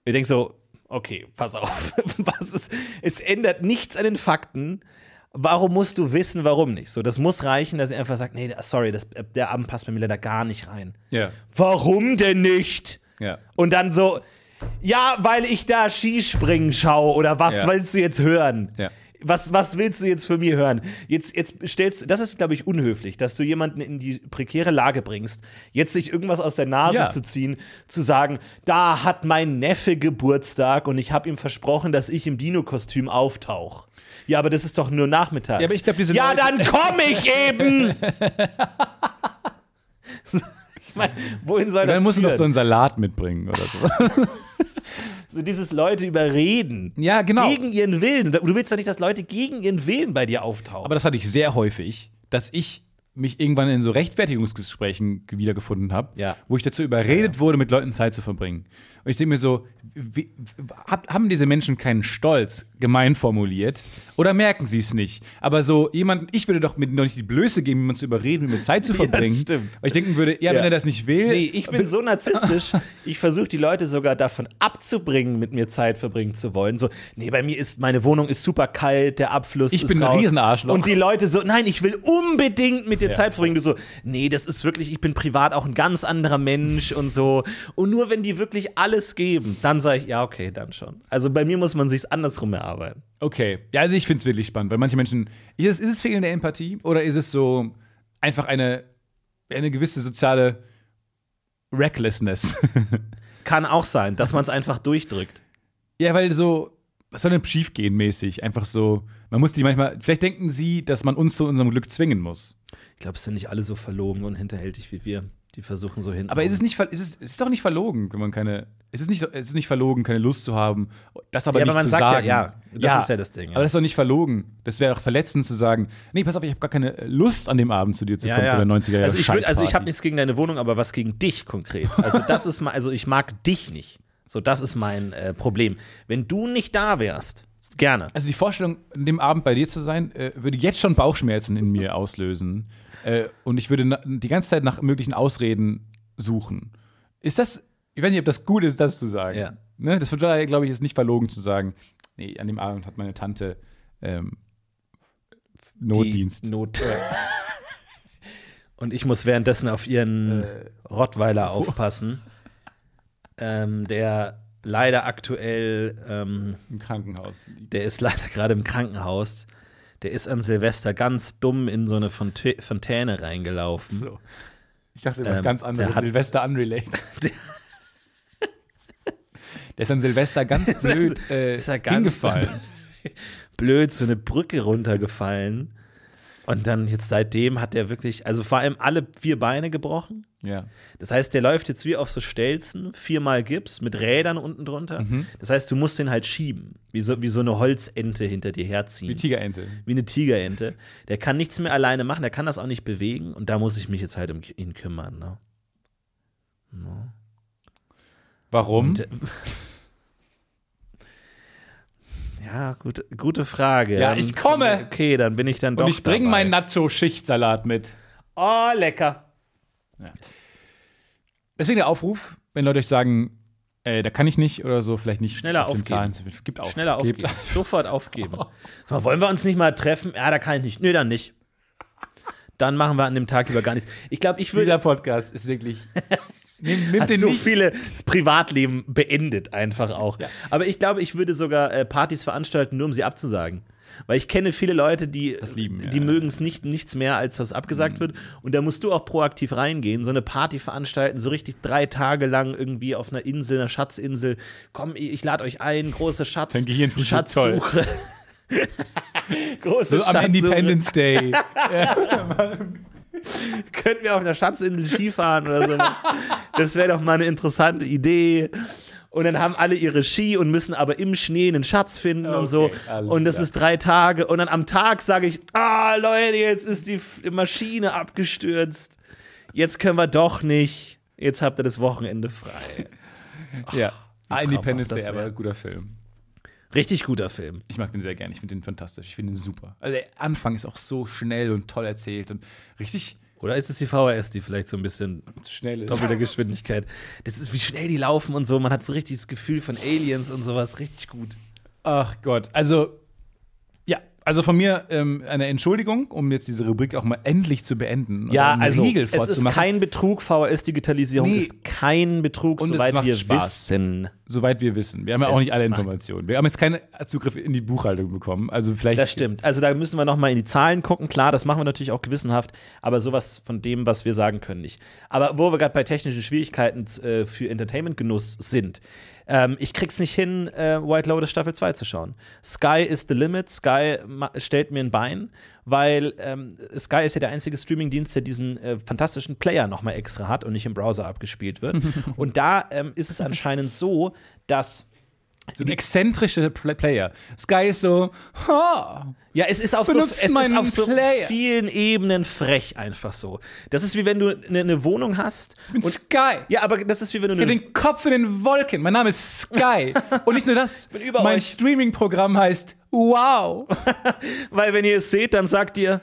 Ich denke so, okay, pass auf, was ist, es ändert nichts an den Fakten. Warum musst du wissen, warum nicht? So, das muss reichen, dass ihr einfach sagt, nee, sorry, das, der Abend passt bei mir leider gar nicht rein. Ja. Warum denn nicht? Ja. Und dann so, ja, weil ich da Skispringen schaue oder was Ja. willst du jetzt hören? Ja. Was, was willst du jetzt für mir hören? Jetzt, jetzt stellst du, das ist, glaube ich, unhöflich, dass du jemanden in die prekäre Lage bringst, jetzt sich irgendwas aus der Nase Ja. zu ziehen, zu sagen, da hat mein Neffe Geburtstag und ich habe ihm versprochen, dass ich im Dino-Kostüm auftauche. Ja, aber das ist doch nur nachmittags. Ja, aber ich glaub, diese Ja, dann komme ich eben! ich meine, wohin soll das Dann musst du noch führen? so einen Salat mitbringen oder so. So dieses Leute überreden. Ja, genau. Gegen ihren Willen. Du willst doch nicht, dass Leute gegen ihren Willen bei dir auftauchen. Aber das hatte ich sehr häufig, dass ich mich irgendwann in so Rechtfertigungsgesprächen wiedergefunden habe, Ja. wo ich dazu überredet wurde, mit Leuten Zeit zu verbringen. Und ich denke mir so, wie, hab, haben diese Menschen keinen Stolz, gemein formuliert, oder merken sie es nicht? Aber so jemand, ich würde doch mit noch nicht die Blöße geben, jemanden zu überreden, mit mir Zeit zu Ja, verbringen. stimmt. Weil ich denken würde, ja, Ja. wenn er das nicht will. nee, ich bin so narzisstisch, ich versuche die Leute sogar davon abzubringen, mit mir Zeit verbringen zu wollen. So, nee, bei mir ist, meine Wohnung ist super kalt, der Abfluss Ich ist bin ein raus. Riesenarschloch. Und die Leute so, nein, ich will unbedingt mit dir Ja. Zeit verbringen. Du so, nee, das ist wirklich, ich bin privat auch ein ganz anderer Mensch und so. Und nur wenn die wirklich alles geben, dann sage ich, ja, okay, dann schon. Also bei mir muss man sich's andersrum erarbeiten. Okay. Ja, also ich finde es wirklich spannend, weil manche Menschen. Ist es, ist es fehlende Empathie oder ist es so einfach eine, eine gewisse soziale Recklessness? Kann auch sein, dass man es einfach durchdrückt. ja, weil so, was soll denn schiefgehen mäßig? Einfach so, man muss die manchmal. Vielleicht denken sie, dass man uns zu unserem Glück zwingen muss. Ich glaube, es sind nicht alle so verlogen und hinterhältig wie wir. Die versuchen so hin. Aber ist es nicht, ist es, ist doch nicht verlogen, wenn man keine. Ist es nicht, ist es nicht verlogen, keine Lust zu haben, das aber Ja, nicht aber man zu sagt ja, sagen? ja, das ist ja das Ding, ja. Aber das ist doch nicht verlogen. Das wäre doch verletzend zu sagen, nee, pass auf, ich habe gar keine Lust an dem Abend zu dir zu kommen, zu der 90er Jahre Also ich, würd- also ich habe nichts gegen deine Wohnung, aber was gegen dich konkret. Also das ist mal, also ich mag dich nicht. So, das ist mein äh, Problem. Wenn du nicht da wärst, gerne. Also die Vorstellung, an dem Abend bei dir zu sein, äh, würde jetzt schon Bauchschmerzen in mir auslösen. Äh, und ich würde die ganze Zeit nach möglichen Ausreden suchen. Ist das, ich weiß nicht, ob das gut ist, das zu sagen. Ja. Ne? Das wird, glaube ich, ist nicht verlogen zu sagen, nee, an dem Abend hat meine Tante ähm, Notdienst. Die Not. Und ich muss währenddessen auf ihren Rottweiler aufpassen, ähm, der leider aktuell, ähm, Im Krankenhaus. der ist leider gerade im Krankenhaus. Der ist an Silvester ganz dumm in so eine Fontä Fontäne reingelaufen. So. Ich dachte, was Ähm, ganz anderes. der hat- Silvester unrelated. der ist an Silvester ganz blöd äh, Ist er ganz- hingefallen. blöd so eine Brücke runtergefallen. Und dann jetzt seitdem hat er wirklich, also vor allem alle vier Beine gebrochen. Ja. Das heißt, der läuft jetzt wie auf so Stelzen, viermal Gips mit Rädern unten drunter. Mhm. Das heißt, du musst den halt schieben, wie so, wie so eine Holzente hinter dir herziehen. Wie Tigerente. wie eine Tigerente. Der kann nichts mehr alleine machen, der kann das auch nicht bewegen und da muss ich mich jetzt halt um ihn kümmern. Ne? Warum? Und, äh, ja, gut, gute Frage. Ja, ich komme. Okay, dann bin ich dann doch Und ich bringe meinen Nacho-Schichtsalat mit. Oh, lecker. Deswegen der Aufruf, wenn Leute euch sagen, äh, da kann ich nicht oder so, vielleicht nicht Schneller auf aufgeben. Gibt auf. Schneller aufgeben. Sofort aufgeben. So, wollen wir uns nicht mal treffen? Ja, da kann ich nicht. Nö, dann nicht. Dann machen wir an dem Tag lieber gar nichts. Ich glaube, ich würde Dieser Podcast ist wirklich. Nimm, nimmt hat den so nicht. viele das Privatleben beendet einfach auch. Aber ich glaube, ich würde sogar äh, Partys veranstalten, nur um sie abzusagen. Weil ich kenne viele Leute, die, lieben, die ja. Mhm. mögen es nicht, nichts mehr, als das abgesagt wird. Und da musst du auch proaktiv reingehen, so eine Party veranstalten, so richtig drei Tage lang irgendwie auf einer Insel, einer Schatzinsel. Komm, ich, ich lade euch ein, große Schatz. Schatzsuche. große So am Schatzsuche. Independence Day. Könnten wir auf einer Schatzinsel Skifahren oder sowas? Das wäre doch mal eine interessante Idee. Und dann haben alle ihre Ski und müssen aber im Schnee einen Schatz finden und so. Okay, Und das klar. ist drei Tage. Und dann am Tag sage ich, ah, Leute, jetzt ist die Maschine abgestürzt. Jetzt können wir doch nicht. Jetzt habt ihr das Wochenende frei. ja. Ah, Independence Day, aber guter Film. Richtig guter Film. Ich mag den sehr gern. Ich finde den fantastisch. Ich finde ihn super. Also der Anfang ist auch so schnell und toll erzählt und richtig Oder ist es die VHS, die vielleicht so ein bisschen schnell ist. doppelte Geschwindigkeit? Das ist, wie schnell die laufen und so. Man hat so richtig das Gefühl von Aliens und sowas. Richtig gut. Ach Gott. Also, also von mir ähm, eine Entschuldigung, um jetzt diese Rubrik auch mal endlich zu beenden. Ja, also Riegel es ist kein Betrug, VHS-Digitalisierung Nee. ist kein Betrug, Und soweit wir Spaß. wissen. Soweit wir wissen. Wir haben ja auch Es nicht alle Informationen. Wir haben jetzt keinen Zugriff in die Buchhaltung bekommen. Also vielleicht. Das stimmt. Also da müssen wir noch mal in die Zahlen gucken. Klar, das machen wir natürlich auch gewissenhaft, aber sowas von dem, was wir sagen können, nicht. Aber wo wir gerade bei technischen Schwierigkeiten äh, für Entertainment-Genuss sind, ähm, ich krieg's nicht hin, äh, White Lotus Staffel 2 zu schauen. Sky is the limit. Sky stellt mir ein Bein, weil ähm, Sky ist ja der einzige Streamingdienst, der diesen äh, fantastischen Player noch mal extra hat und nicht im Browser abgespielt wird. und da ähm, ist es anscheinend so, dass so ein exzentrischer Pl Player. Sky ist so, ha, Ja, es ist auf, so, es ist auf so vielen Ebenen frech einfach so. Das ist wie wenn du eine eine Wohnung hast. ich bin Und, Sky. ja, aber das ist wie wenn du eine, den Kopf in den Wolken. Mein Name ist Sky. Und nicht nur das. Mein. Streaming-Programm heißt Wow. weil wenn ihr es seht, dann sagt ihr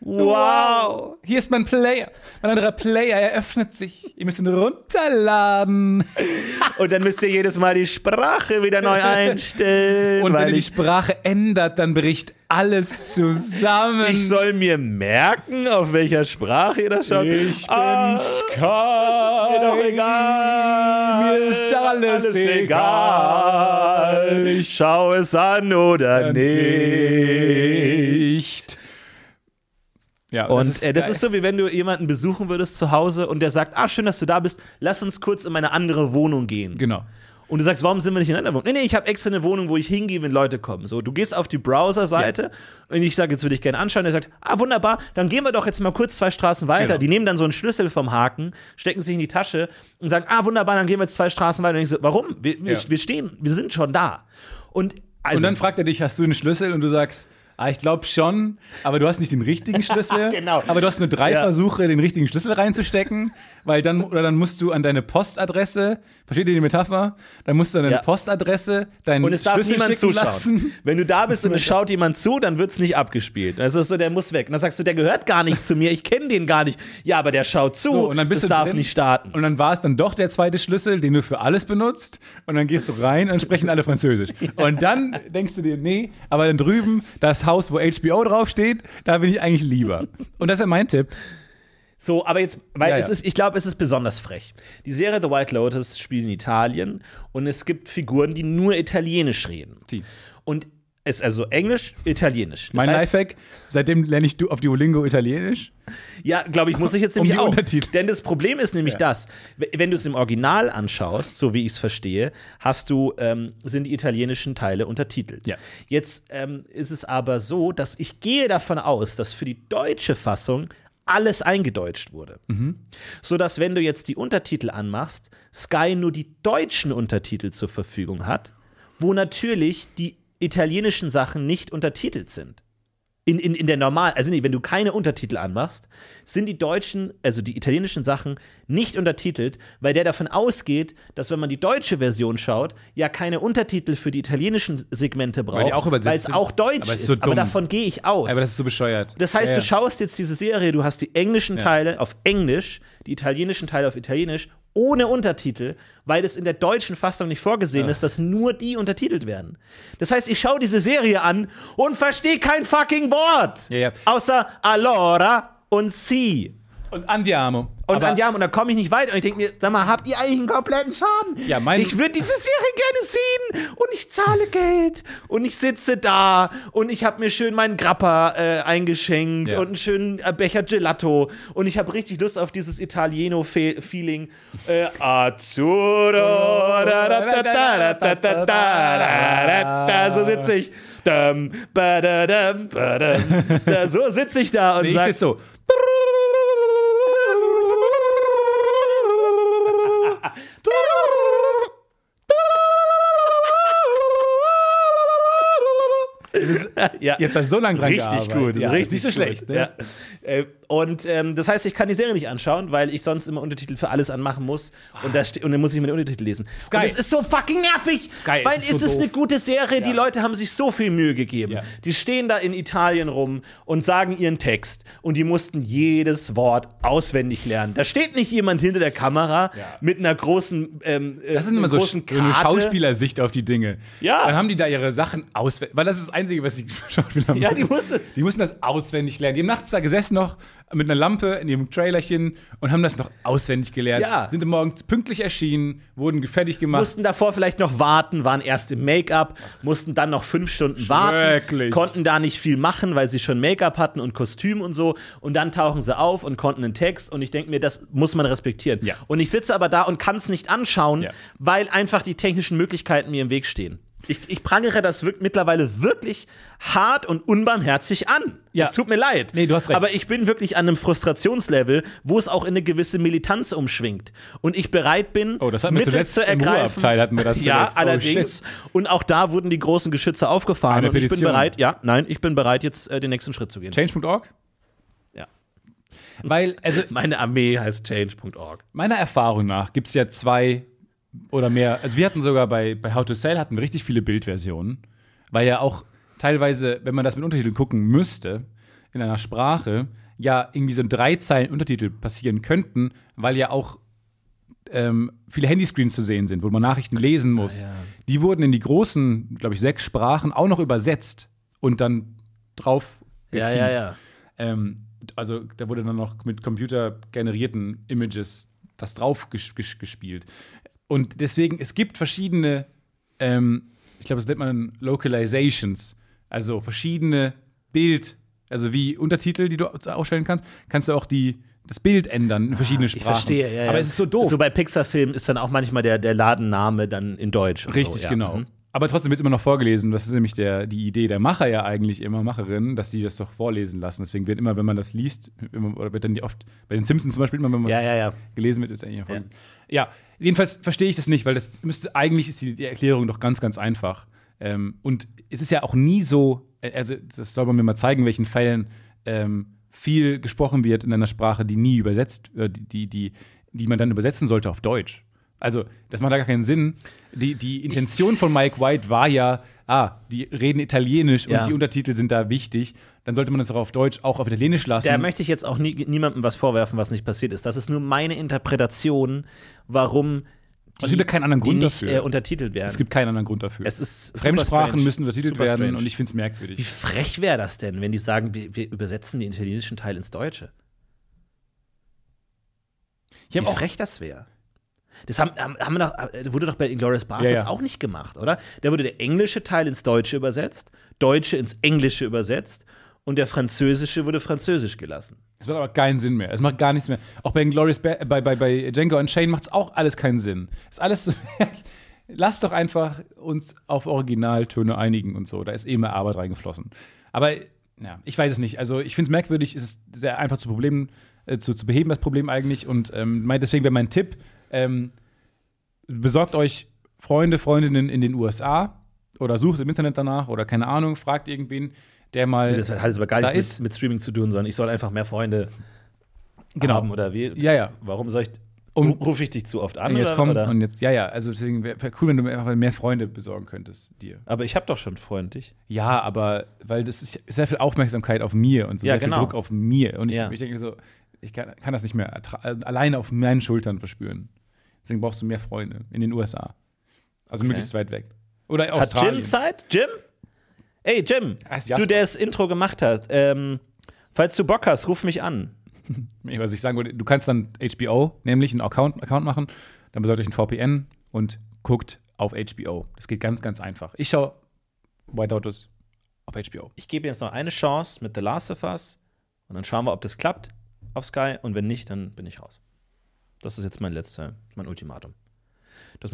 Wow. Hier ist mein Player. Mein anderer Player eröffnet sich. Ihr müsst ihn runterladen. Und dann müsst ihr jedes Mal die Sprache wieder neu einstellen. Und wenn weil ihr die Sprache ändert, dann bricht alles zusammen. ich soll mir merken, auf welcher Sprache ihr das schaut. Ich bin Ah, Sky. mir doch egal. Mir ist alles, egal. Ich schau es an oder nicht. Ja, Und ist das, äh, das ist so, wie wenn du jemanden besuchen würdest zu Hause und der sagt, ah, schön, dass du da bist, lass uns kurz in meine andere Wohnung gehen. Genau. Und du sagst, warum sind wir nicht in einer Wohnung? Nee, nee, ich habe extra eine Wohnung, wo ich hingehe, wenn Leute kommen. So, du gehst auf die Browser-Seite und ich sage, jetzt würde ich gerne anschauen. Er sagt, ah, wunderbar, dann gehen wir doch jetzt mal kurz zwei Straßen weiter. Genau. Die nehmen dann so einen Schlüssel vom Haken, stecken sich in die Tasche und sagen, ah, wunderbar, dann gehen wir jetzt zwei Straßen weiter. Und ich so, warum? Wir, wir, Ja. wir stehen, wir sind schon da. Und also, und dann fragt er dich, hast du einen Schlüssel? Und du sagst, ah, ich glaube schon, aber du hast nicht den richtigen Schlüssel. Genau. Aber du hast nur drei Ja. Versuche, den richtigen Schlüssel reinzustecken, weil dann, oder dann musst du an deine Postadresse, versteht ihr die Metapher? Dann musst du an deine Ja. Postadresse deinen Und es darf Schlüssel niemand zuschauen. lassen. Wenn du da bist und es schaut jemand zu, dann wird es nicht abgespielt. Das ist so, der muss weg. Und dann sagst du, der gehört gar nicht zu mir, ich kenne den gar nicht. Ja, aber der schaut zu, So, und dann bist das du darf drin. nicht starten. Und dann war es dann doch der zweite Schlüssel, den du für alles benutzt. Und dann gehst du rein und sprechen alle Französisch. Und dann denkst du dir, nee, aber dann drüben, das Haus, wo HBO draufsteht, da bin ich eigentlich lieber. Und das ist ja mein Tipp. So, aber jetzt, weil Ja, es ja. ist, ich glaube, es ist besonders frech. Die Serie The White Lotus spielt in Italien und es gibt Figuren, die nur Italienisch reden. Die. Und es ist also Englisch, Italienisch. Das Mein Lifehack, seitdem lerne ich du auf Duolingo Italienisch. Ja, glaube ich, muss ich jetzt Um nämlich die auch. Untertitel. Denn das Problem ist nämlich das, w- wenn du es im Original anschaust, so wie ich es verstehe, hast du, ähm, sind die italienischen Teile untertitelt. Ja. Jetzt ähm, ist es aber so, dass ich gehe davon aus, dass für die deutsche Fassung alles eingedeutscht wurde. Sodass, wenn du jetzt die Untertitel anmachst, Sky nur die deutschen Untertitel zur Verfügung hat, wo natürlich die italienischen Sachen nicht untertitelt sind. In, in, in der normal, also nee, wenn du keine Untertitel anmachst, sind die deutschen, also die italienischen Sachen nicht untertitelt, weil der davon ausgeht, dass wenn man die deutsche Version schaut, ja keine Untertitel für die italienischen Segmente braucht, weil es auch deutsch Aber ist. so aber davon gehe ich aus. Aber das ist so bescheuert. Das heißt, Ja, du ja. schaust jetzt diese Serie, du hast die englischen Teile auf Englisch, die italienischen Teile auf Italienisch, ohne Untertitel, weil es in der deutschen Fassung nicht vorgesehen ist, dass nur die untertitelt werden. Das heißt, ich schaue diese Serie an und verstehe kein fucking Wort. Ja, ja. Außer allora und si. Und Andiamo. Und Andiamo. Und da komme ich nicht weit. Und ich denke mir, sag mal, habt ihr eigentlich einen kompletten Schaden? Ja, mein ich würde diese Serie gerne sehen. Und ich zahle Geld. Und ich sitze da. Und ich habe mir schön meinen Grappa äh, eingeschenkt. Ja. Und einen schönen äh, Becher Gelato. Und ich habe richtig Lust auf dieses Italieno-Feeling. äh, Azzurro. so sitze ich. So sitze ich da und nee, sage. so. So. ja. Ihr habt da so lange dran Richtig gearbeitet. gut, Ja, richtig ist nicht so schlecht. Ne? Ja. Äh, Und ähm, das heißt, ich kann die Serie nicht anschauen, weil ich sonst immer Untertitel für alles anmachen muss und, da und dann muss ich mir den Untertitel lesen. Sky. Und es ist so fucking nervig, Sky, weil ist es so ist eine doof. gute Serie, die Leute haben sich so viel Mühe gegeben. Ja. Die stehen da in Italien rum und sagen ihren Text und die mussten jedes Wort auswendig lernen. Da steht nicht jemand hinter der Kamera mit einer großen ähm, äh, Das ist immer so, großen so eine Karte. Schauspielersicht auf die Dinge. Ja. Dann haben die da ihre Sachen auswendig, weil das ist das Einzige, was die Schauspieler Ja, machen. die mussten- Die mussten das auswendig lernen. Die haben nachts da gesessen noch mit einer Lampe in ihrem Trailerchen und haben das noch auswendig gelernt. Ja. Sind morgens pünktlich erschienen, wurden fertig gemacht. mussten davor vielleicht noch warten, waren erst im Make-up, mussten dann noch fünf Stunden warten, konnten da nicht viel machen, weil sie schon Make-up hatten und Kostüm und so. Und dann tauchen sie auf und konnten einen Text. Und ich denke mir, das muss man respektieren. Ja. Und ich sitze aber da und kann es nicht anschauen, Ja. weil einfach die technischen Möglichkeiten mir im Weg stehen. Ich, ich prangere das mittlerweile wirklich hart und unbarmherzig an. Ja. Es tut mir leid. Nee, du hast recht. Aber ich bin wirklich an einem Frustrationslevel, wo es auch in eine gewisse Militanz umschwingt. Und ich bereit bin, Oh, das hatten wir Mittel zuletzt zu im ergreifen. Ruheabteil hatten wir das Ja. Oh, allerdings. shit. und auch da wurden die großen Geschütze aufgefahren. Eine und ich bin Petition. bereit, ja, nein, ich bin bereit, jetzt äh, den nächsten Schritt zu gehen. Change.org? Ja. Weil, also Meine Armee heißt change.org. meiner Erfahrung nach gibt es ja zwei oder mehr. Also wir hatten sogar bei, bei How to Sell hatten wir richtig viele Bildversionen, weil ja auch teilweise, wenn man das mit Untertiteln gucken müsste, in einer Sprache, ja irgendwie so drei Zeilen Untertitel passieren könnten, weil ja auch ähm, viele Handyscreens zu sehen sind, wo man Nachrichten lesen muss. Die wurden in die großen, glaube ich, sechs Sprachen auch noch übersetzt und dann drauf Ja, ja, ja. Ähm, also da wurde dann noch mit computergenerierten Images das drauf ges gespielt. Und deswegen, es gibt verschiedene, ähm, ich glaube, das nennt man Localizations, also verschiedene Bild, also wie Untertitel, die du ausstellen kannst, kannst du auch die, das Bild ändern in verschiedene Sprachen. Ich verstehe, ja, ja. Aber es ist so doof. So bei Pixar-Filmen ist dann auch manchmal der, der Ladenname dann in Deutsch. Richtig, so, ja. genau. Mhm. Aber trotzdem wird es immer noch vorgelesen. Das ist nämlich der, die Idee der Macher ja eigentlich immer, Macherin, dass die das doch vorlesen lassen. Deswegen wird immer, wenn man das liest, immer, oder wird dann die oft, bei den Simpsons zum Beispiel, immer wenn man Ja, was ja, ja. gelesen wird, ist eigentlich einfach. Ja. jedenfalls verstehe ich das nicht, weil das müsste, eigentlich ist die, die Erklärung doch ganz, ganz einfach. Ähm, und es ist ja auch nie so, äh, also das soll man mir mal zeigen, in welchen Fällen ähm, viel gesprochen wird in einer Sprache, die nie übersetzt, äh, die, die, die, die man dann übersetzen sollte auf Deutsch. Also, das macht da gar keinen Sinn. Die, die Intention von Mike White war ja, ah, die reden Italienisch Ja. und die Untertitel sind da wichtig. Dann sollte man das auch auf Deutsch, auch auf Italienisch lassen. Da möchte ich jetzt auch nie, niemandem was vorwerfen, was nicht passiert ist. Das ist nur meine Interpretation, warum die, Es gibt ja keinen anderen Grund nicht, dafür. Äh, untertitelt werden. es gibt keinen anderen Grund dafür. Es ist Fremdsprachen müssen untertitelt Super werden strange. und ich finde es merkwürdig. Wie frech wäre das denn, wenn die sagen, wir, wir übersetzen den italienischen Teil ins Deutsche? Ich Wie frech das wäre. Das haben, haben, doch, äh, wurde doch bei Inglourious Basterds Ja, ja. auch nicht gemacht, oder? Da wurde der englische Teil ins Deutsche übersetzt, Deutsche ins Englische übersetzt und der französische wurde französisch gelassen. Es macht aber keinen Sinn mehr. Es macht gar nichts mehr. Auch bei Glorious ba bei, bei, bei Django Unchained macht es auch alles keinen Sinn. Ist alles so. Lass doch einfach uns auf Originaltöne einigen und so. Da ist eh mehr Arbeit reingeflossen. Aber ja, ich weiß es nicht. Also ich finde es merkwürdig, es ist sehr einfach zu Problemen, äh, zu, zu beheben, das Problem eigentlich. Und ähm, deswegen wäre mein Tipp, ähm, besorgt euch Freunde, Freundinnen in den USA oder sucht im Internet danach oder keine Ahnung, fragt irgendwen, der mal. Das hat jetzt aber gar nichts ist- mit, mit Streaming zu tun, sondern ich soll einfach mehr Freunde Genau. haben oder wie? Ja, ja. Warum soll ich. Um- rufe ich dich zu oft an? Und jetzt oder? und jetzt, ja, ja, also deswegen wäre wär cool, wenn du mir einfach mehr Freunde besorgen könntest, dir. Aber ich habe doch schon freundlich. Ja, aber weil das ist sehr viel Aufmerksamkeit auf mir und so Ja, sehr genau. viel Druck auf mir. Und ich, Ja. ich denke so, ich kann, kann das nicht mehr alleine auf meinen Schultern verspüren. Deswegen brauchst du mehr Freunde in den USA. Also möglichst weit weg. Oder Hat Australien. Jim Zeit? Jim? Ey, Jim, ist du, der das Intro gemacht hast, ähm, falls du Bock hast, ruf mich an. Was ich sagen wollte, du kannst dann HBO, nämlich einen Account, Account machen, dann besorgt euch ein VPN und guckt auf HBO. Das geht ganz, ganz einfach. Ich schaue White Lotus auf HBO. Ich gebe jetzt noch eine Chance mit The Last of Us und dann schauen wir, ob das klappt auf Sky und wenn nicht, dann bin ich raus. Das ist jetzt mein letzter, mein Ultimatum. Das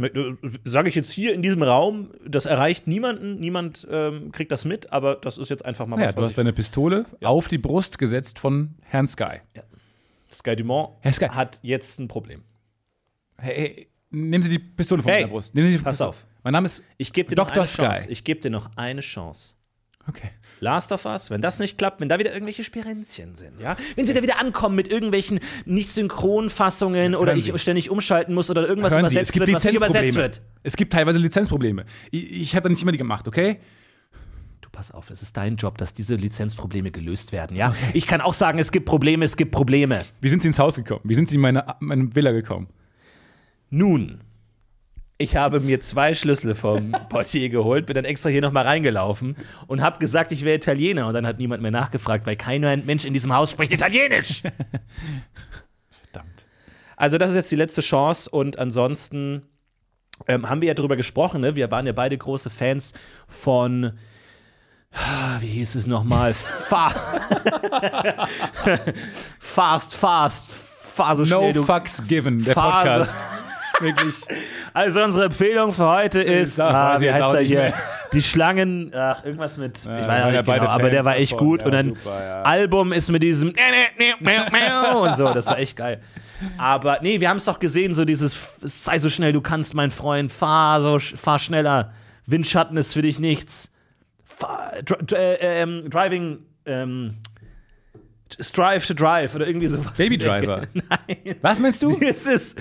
sage ich jetzt hier in diesem Raum, das erreicht niemanden, niemand ähm, kriegt das mit, aber das ist jetzt einfach mal Naja, was, du hast deine Pistole auf die Brust gesetzt von Herrn Sky. ich, Sky Dumont Herr Sky. hat jetzt ein Problem. Hey, hey, nehmen Sie die Pistole von Hey, meiner Brust. Nehmen Sie die pass Pistole. auf. Mein Name ist Ich gebe dir noch Dr. eine Chance. Sky. Ich gebe dir noch eine Chance. Okay. Last of Us, wenn das nicht klappt, wenn da wieder irgendwelche Spirenzchen sind, ja, wenn sie da wieder ankommen mit irgendwelchen nicht Synchronfassungen oder ich ständig umschalten muss oder irgendwas Hören übersetzt wird, was nicht übersetzt wird. Es gibt teilweise Lizenzprobleme. Ich, ich habe da nicht immer die gemacht, okay? Du pass auf, es ist dein Job, dass diese Lizenzprobleme gelöst werden, ja? Ich kann auch sagen, es gibt Probleme, es gibt Probleme. Wie sind Sie ins Haus gekommen? Wie sind Sie in meine, meine Villa gekommen? Nun, ich habe mir zwei Schlüssel vom Portier geholt, bin dann extra hier nochmal reingelaufen und habe gesagt, ich wäre Italiener. Und dann hat niemand mehr nachgefragt, weil kein Mensch in diesem Haus spricht Italienisch. Verdammt. Also, das ist jetzt die letzte Chance und ansonsten ähm, haben wir ja drüber gesprochen, ne? Wir waren ja beide große Fans von. Wie hieß es nochmal? Fa fast, fast. Fahr so No schnell, du. fucks given, der Phase. Podcast. Wirklich. Also, unsere Empfehlung für heute ist. sag, Ah, weiß ich wie heißt er hier? Die Schlangen. Ach, irgendwas mit. ich Ja, weiß waren auch ja nicht genau, aber der war echt davon. gut. Ja, und dann super, ja. Album ist mit diesem. und so, das war echt geil. Aber nee, wir haben es doch gesehen, so dieses, sei so schnell du kannst, mein Freund, fahr so, fahr schneller. Windschatten ist für dich nichts. Fahr, dr dr äh, ähm, driving, ähm, Strive to Drive oder irgendwie sowas. Baby Driver. Nein. Was meinst du? Es ist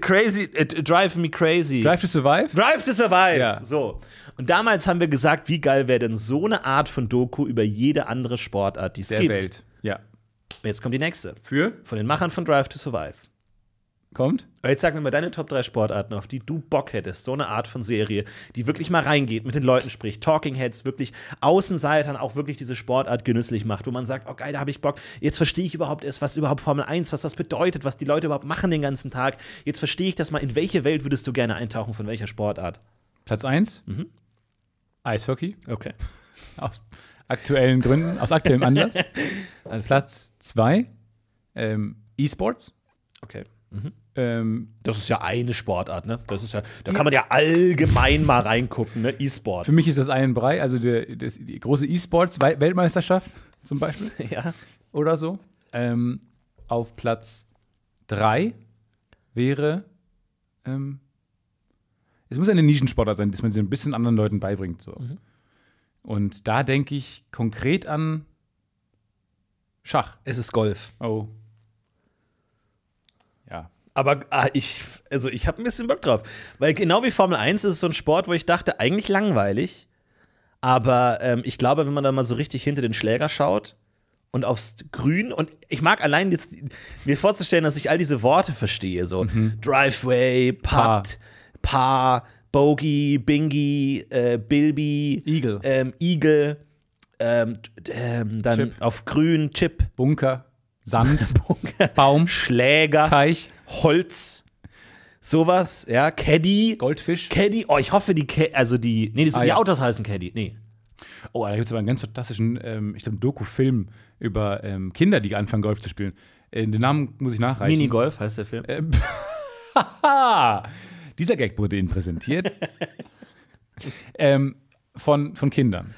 crazy, it drive me crazy. Drive to Survive? Drive to Survive. Ja. So. Und damals haben wir gesagt, wie geil wäre denn so eine Art von Doku über jede andere Sportart, die es Der gibt. Welt. Ja. Jetzt kommt die nächste. Für? Von den Machern von Drive to Survive. Kommt? Aber jetzt sag mir mal deine Top 3 Sportarten, auf die du Bock hättest. So eine Art von Serie, die wirklich mal reingeht, mit den Leuten spricht, Talking Heads, wirklich Außenseitern auch wirklich diese Sportart genüsslich macht, wo man sagt, oh geil, da habe ich Bock. Jetzt verstehe ich überhaupt erst, was überhaupt Formel 1, was das bedeutet, was die Leute überhaupt machen den ganzen Tag. Jetzt verstehe ich das mal. In welche Welt würdest du gerne eintauchen, von welcher Sportart? Platz 1? Mhm. Eishockey. Okay. Aus aktuellen Gründen, aus aktuellem Anlass. Platz 2? Ähm, E-Sports. Okay. Ähm, Das ist ja eine Sportart, ne? Das ist ja, da kann man ja allgemein mal reingucken, ne? E-Sport. für mich ist das ein Brei, also der, das, die große E-Sports-Weltmeisterschaft zum Beispiel Ja. oder so. Ähm, auf Platz 3 wäre, ähm, es muss eine Nischensportart sein, dass man sie ein bisschen anderen Leuten beibringt. So. Und da denke ich konkret an Schach. Es ist Golf. Oh. Aber ah, ich, also ich habe ein bisschen Bock drauf. Weil genau wie Formel 1 ist es so ein Sport, wo ich dachte, eigentlich langweilig. Aber ähm, ich glaube, wenn man da mal so richtig hinter den Schläger schaut und aufs Grün und ich mag allein jetzt mir vorzustellen, dass ich all diese Worte verstehe, so Driveway, Putt, Par, Bogey, Bingy, äh, Bilby, Eagle. ähm, Eagle, ähm, ähm, dann Chip. auf Grün, Chip, Bunker, Sand, Baum, Schläger, Teich, Holz, sowas, ja, Caddy. Goldfisch. Caddy, oh, ich hoffe, die, Ca- also die, nee, die, Ah, die ja. Autos heißen Caddy, nee. Oh, da gibt es aber einen ganz fantastischen, ähm, ich glaube, Doku-Film über ähm, Kinder, die anfangen, Golf zu spielen. Äh, den Namen muss ich nachreichen. Minigolf heißt der Film. Ähm! Dieser Gag wurde Ihnen präsentiert. ähm, von, von Kindern.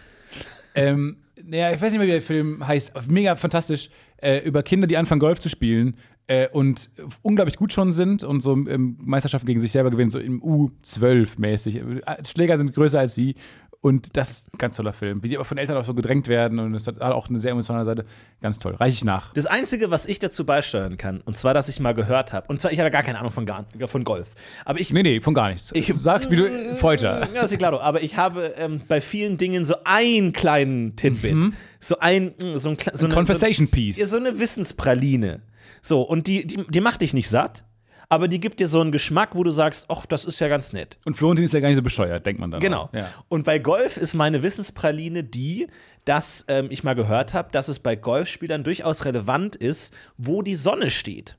Ähm, naja, ich weiß nicht mehr, wie der Film heißt, mega fantastisch, äh, über Kinder, die anfangen, Golf zu spielen äh, und unglaublich gut schon sind und so ähm, Meisterschaften gegen sich selber gewinnen, so im U12 mäßig. Äh, Schläger sind größer als sie. Und das ist ein ganz toller Film. Wie die aber von Eltern auch so gedrängt werden und es hat auch eine sehr emotionale Seite. Ganz toll. Reich ich nach. Das Einzige, was ich dazu beisteuern kann, und zwar, dass ich mal gehört habe, und zwar, ich habe ja gar keine Ahnung von, Gar von Golf, aber ich Nee, nee, von gar nichts. Ich- Sag, wie du. Folter. Ja, ist klar, aber ich habe ähm, bei vielen Dingen so einen kleinen Tidbit. So ein, mm, so ein, so eine, Conversation so, Piece. Ja, so eine Wissenspraline. So, und die, die, die macht dich nicht satt, aber die gibt dir so einen Geschmack, wo du sagst, ach, das ist ja ganz nett. Und Florentin ist ja gar nicht so bescheuert, denkt man dann. Genau. Ja. Und bei Golf ist meine Wissenspraline die, dass ähm, ich mal gehört habe, dass es bei Golfspielern durchaus relevant ist, wo die Sonne steht.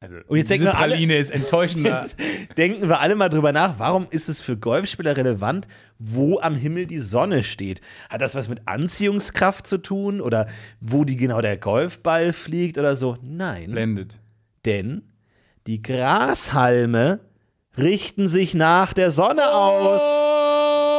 Also, Und jetzt diese denken wir alle- Praline ist enttäuschender. Jetzt denken wir alle mal drüber nach, warum ist es für Golfspieler relevant, wo am Himmel die Sonne steht? Hat das was mit Anziehungskraft zu tun oder wo die genau der Golfball fliegt oder so? Nein, Blendet. denn die Grashalme richten sich nach der Sonne aus.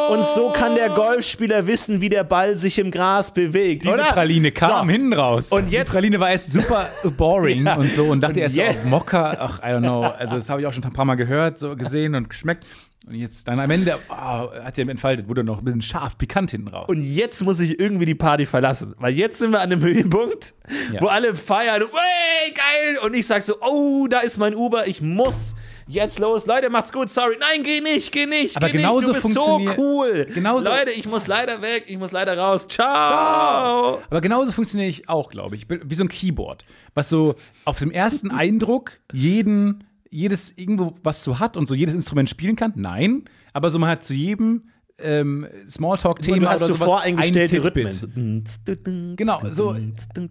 Und so kann der Golfspieler wissen, wie der Ball sich im Gras bewegt. Diese oder? Praline kam So. hinten raus. Und jetzt- Die Praline war erst super boring Ja. und so und dachte Und erst so, jetzt- oh, Mokka, ach, I don't know. Also, das habe ich auch schon ein paar Mal gehört, so gesehen und geschmeckt. Und jetzt dann am Ende oh, hat sie entfaltet, wurde noch ein bisschen scharf, pikant hinten raus. Und jetzt muss ich irgendwie die Party verlassen. Weil jetzt sind wir an dem Höhepunkt, Ja. wo alle feiern. Wey, geil! Und ich sag so, oh, da ist mein Uber, ich muss jetzt los. Leute, macht's gut, sorry. Nein, geh nicht, geh nicht. Aber geh genauso nicht. Du bist so cool. genauso- Leute, ich muss leider weg, ich muss leider raus. Ciao. Aber genauso funktioniere ich auch, glaube ich. Wie so ein Keyboard, was so auf dem ersten Eindruck jeden, jedes irgendwo was so hat und so jedes Instrument spielen kann. Nein, aber so man hat zu jedem ähm, Smalltalk-Thema oder so voreingestellte. Rhythmen. Genau, so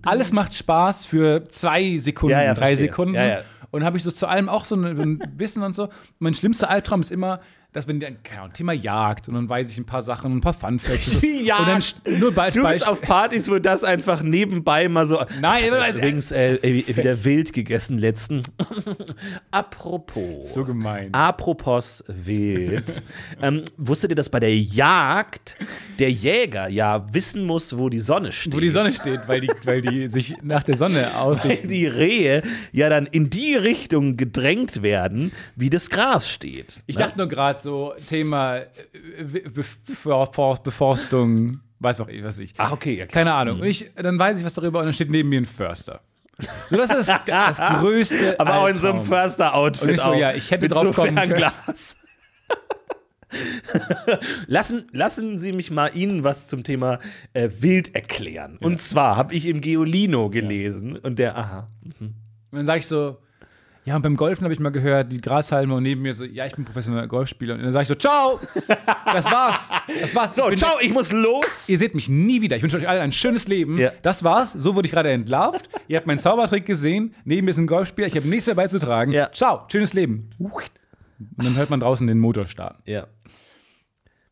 alles macht Spaß für zwei Sekunden, Ja, ja, drei verstehe. Sekunden. Ja. Und habe ich so zu allem auch so ein, Wissen und so. mein schlimmster Albtraum ist immer, dass wenn der keine Ahnung, Thema Jagd und dann weiß ich ein paar Sachen, ein paar Fun Facts. Die Jagd. Und dann nur Be Du bist auf Partys, wo das einfach nebenbei mal so. Nein, ich jetzt übrigens äh, äh, wieder wild gegessen letzten. Apropos. So gemein. Apropos wild. ähm, wusstet ihr, dass bei der Jagd der Jäger ja wissen muss, wo die Sonne steht? Wo die Sonne steht, weil die, weil die sich nach der Sonne Weil ausrichten. die Rehe ja dann in die Richtung gedrängt werden, wie das Gras steht. Ich Ne? dachte nur gerade so, Thema äh, Be Beforstung, weiß auch ich, was ich. Ach, okay, ja, klar. Keine Ahnung. Und ich, dann weiß ich was darüber und dann steht neben mir ein Förster. So, das ist das, das größte. Aber auch in so einem Albtraum. Förster-Outfit. Und ich so, auch, ja, ich hätte mit drauf so kommen können. Lassen, lassen Sie mich mal Ihnen was zum Thema äh, Wild erklären. Und zwar habe ich im Geolino gelesen und der, aha. Und dann sage ich so, ja, und beim Golfen habe ich mal gehört, die Grashalme und neben mir so, ja, ich bin professioneller Golfspieler. Und dann sage ich so, ciao, das war's. Das war's. So, Ich ciao, ich muss los. Ihr seht mich nie wieder. Ich wünsche euch allen ein schönes Leben. Ja. Das war's. So wurde ich gerade entlarvt. Ihr habt meinen Zaubertrick gesehen. Neben mir ist ein Golfspieler. Ich habe nichts mehr beizutragen. Ja. Ciao. Schönes Leben. Und dann hört man draußen den Motor starten. Ja.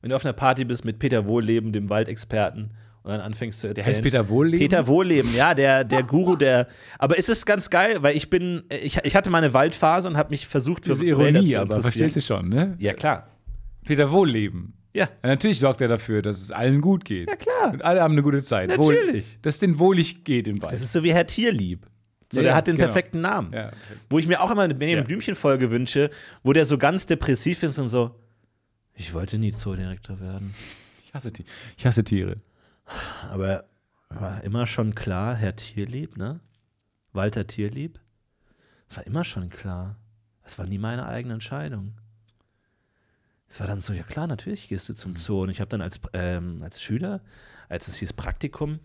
Wenn du auf einer Party bist mit Peter Wohlleben, dem Waldexperten, und dann anfängst zu erzählen. heißt Peter Wohlleben? Peter Wohlleben, ja, der, der Guru, der. Aber es ist ganz geil, weil ich bin, ich, ich hatte meine Waldphase und habe mich versucht für Diese Ironie, aber verstehst du schon, ne? Ja, klar. Peter Wohlleben. Ja. Ja, natürlich sorgt er dafür, dass es allen gut geht. Ja, klar. Und alle haben eine gute Zeit. Natürlich. dass es denen wohlig geht im Wald. Das ist so wie Herr Tierlieb. So, Ja, der hat den genau. perfekten Namen. ja. Wo ich mir auch immer eine Benjamin Ja. Blümchen-Folge wünsche, wo der so ganz depressiv ist und so. Ich wollte nie Zoodirektor werden. Ich hasse, ich hasse Tiere. Aber war immer schon klar, Herr Tierlieb, ne? Walter Tierlieb. Es war immer schon klar. Es war nie meine eigene Entscheidung. Es war dann so, ja klar, natürlich gehst du zum Zoo. Und ich habe dann als, ähm, als Schüler, als es hieß Praktikum,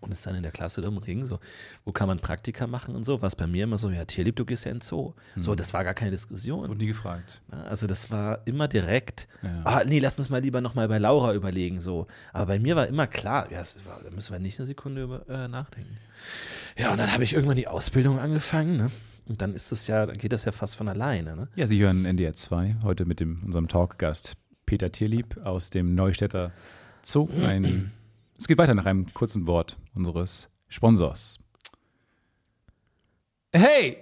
und es dann in der Klasse drum ging, so, wo kann man Praktika machen und so, war es bei mir immer so, ja, Tierlieb, du gehst ja in Zoo. So, das war gar keine Diskussion. Wurde nie gefragt. Also das war immer direkt. Ja. Ah, nee, lass uns mal lieber noch mal bei Laura überlegen so. Aber bei mir war immer klar, ja, war, da müssen wir nicht eine Sekunde über, äh, nachdenken. Ja, und dann habe ich irgendwann die Ausbildung angefangen, ne? Und dann ist es ja, dann geht das ja fast von alleine, ne? Ja, Sie hören NDR 2 heute mit dem, unserem Talkgast Peter Tierlieb aus dem Neustädter Zoo. Ein, es geht weiter nach einem kurzen Wort unseres Sponsors. Hey,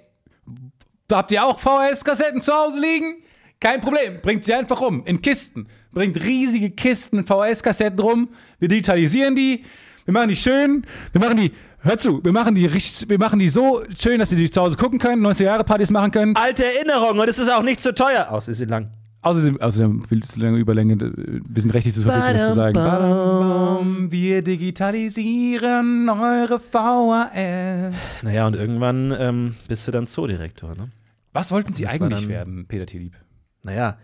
da habt ihr auch VHS-Kassetten zu Hause liegen? Kein Problem. Bringt sie einfach um. In Kisten. Bringt riesige Kisten mit VHS-Kassetten rum. Wir digitalisieren die. Wir machen die schön. Wir machen die. Hör zu, wir machen die richtig, wir machen die so schön, dass sie die zu Hause gucken können, 90 Jahre Partys machen können. Alte Erinnerung und es ist auch nicht so teuer. Aus ist sie lang. Außerdem, außerdem viel zu lange Überlänge, wir sind rechtlich zu verpflichtet, das zu sagen. Badam, wir digitalisieren eure VHS. Naja, und irgendwann ähm, bist du dann Zoodirektor, ne? Was wollten Sie Das eigentlich dann- werden, Peter Tierlieb? Naja,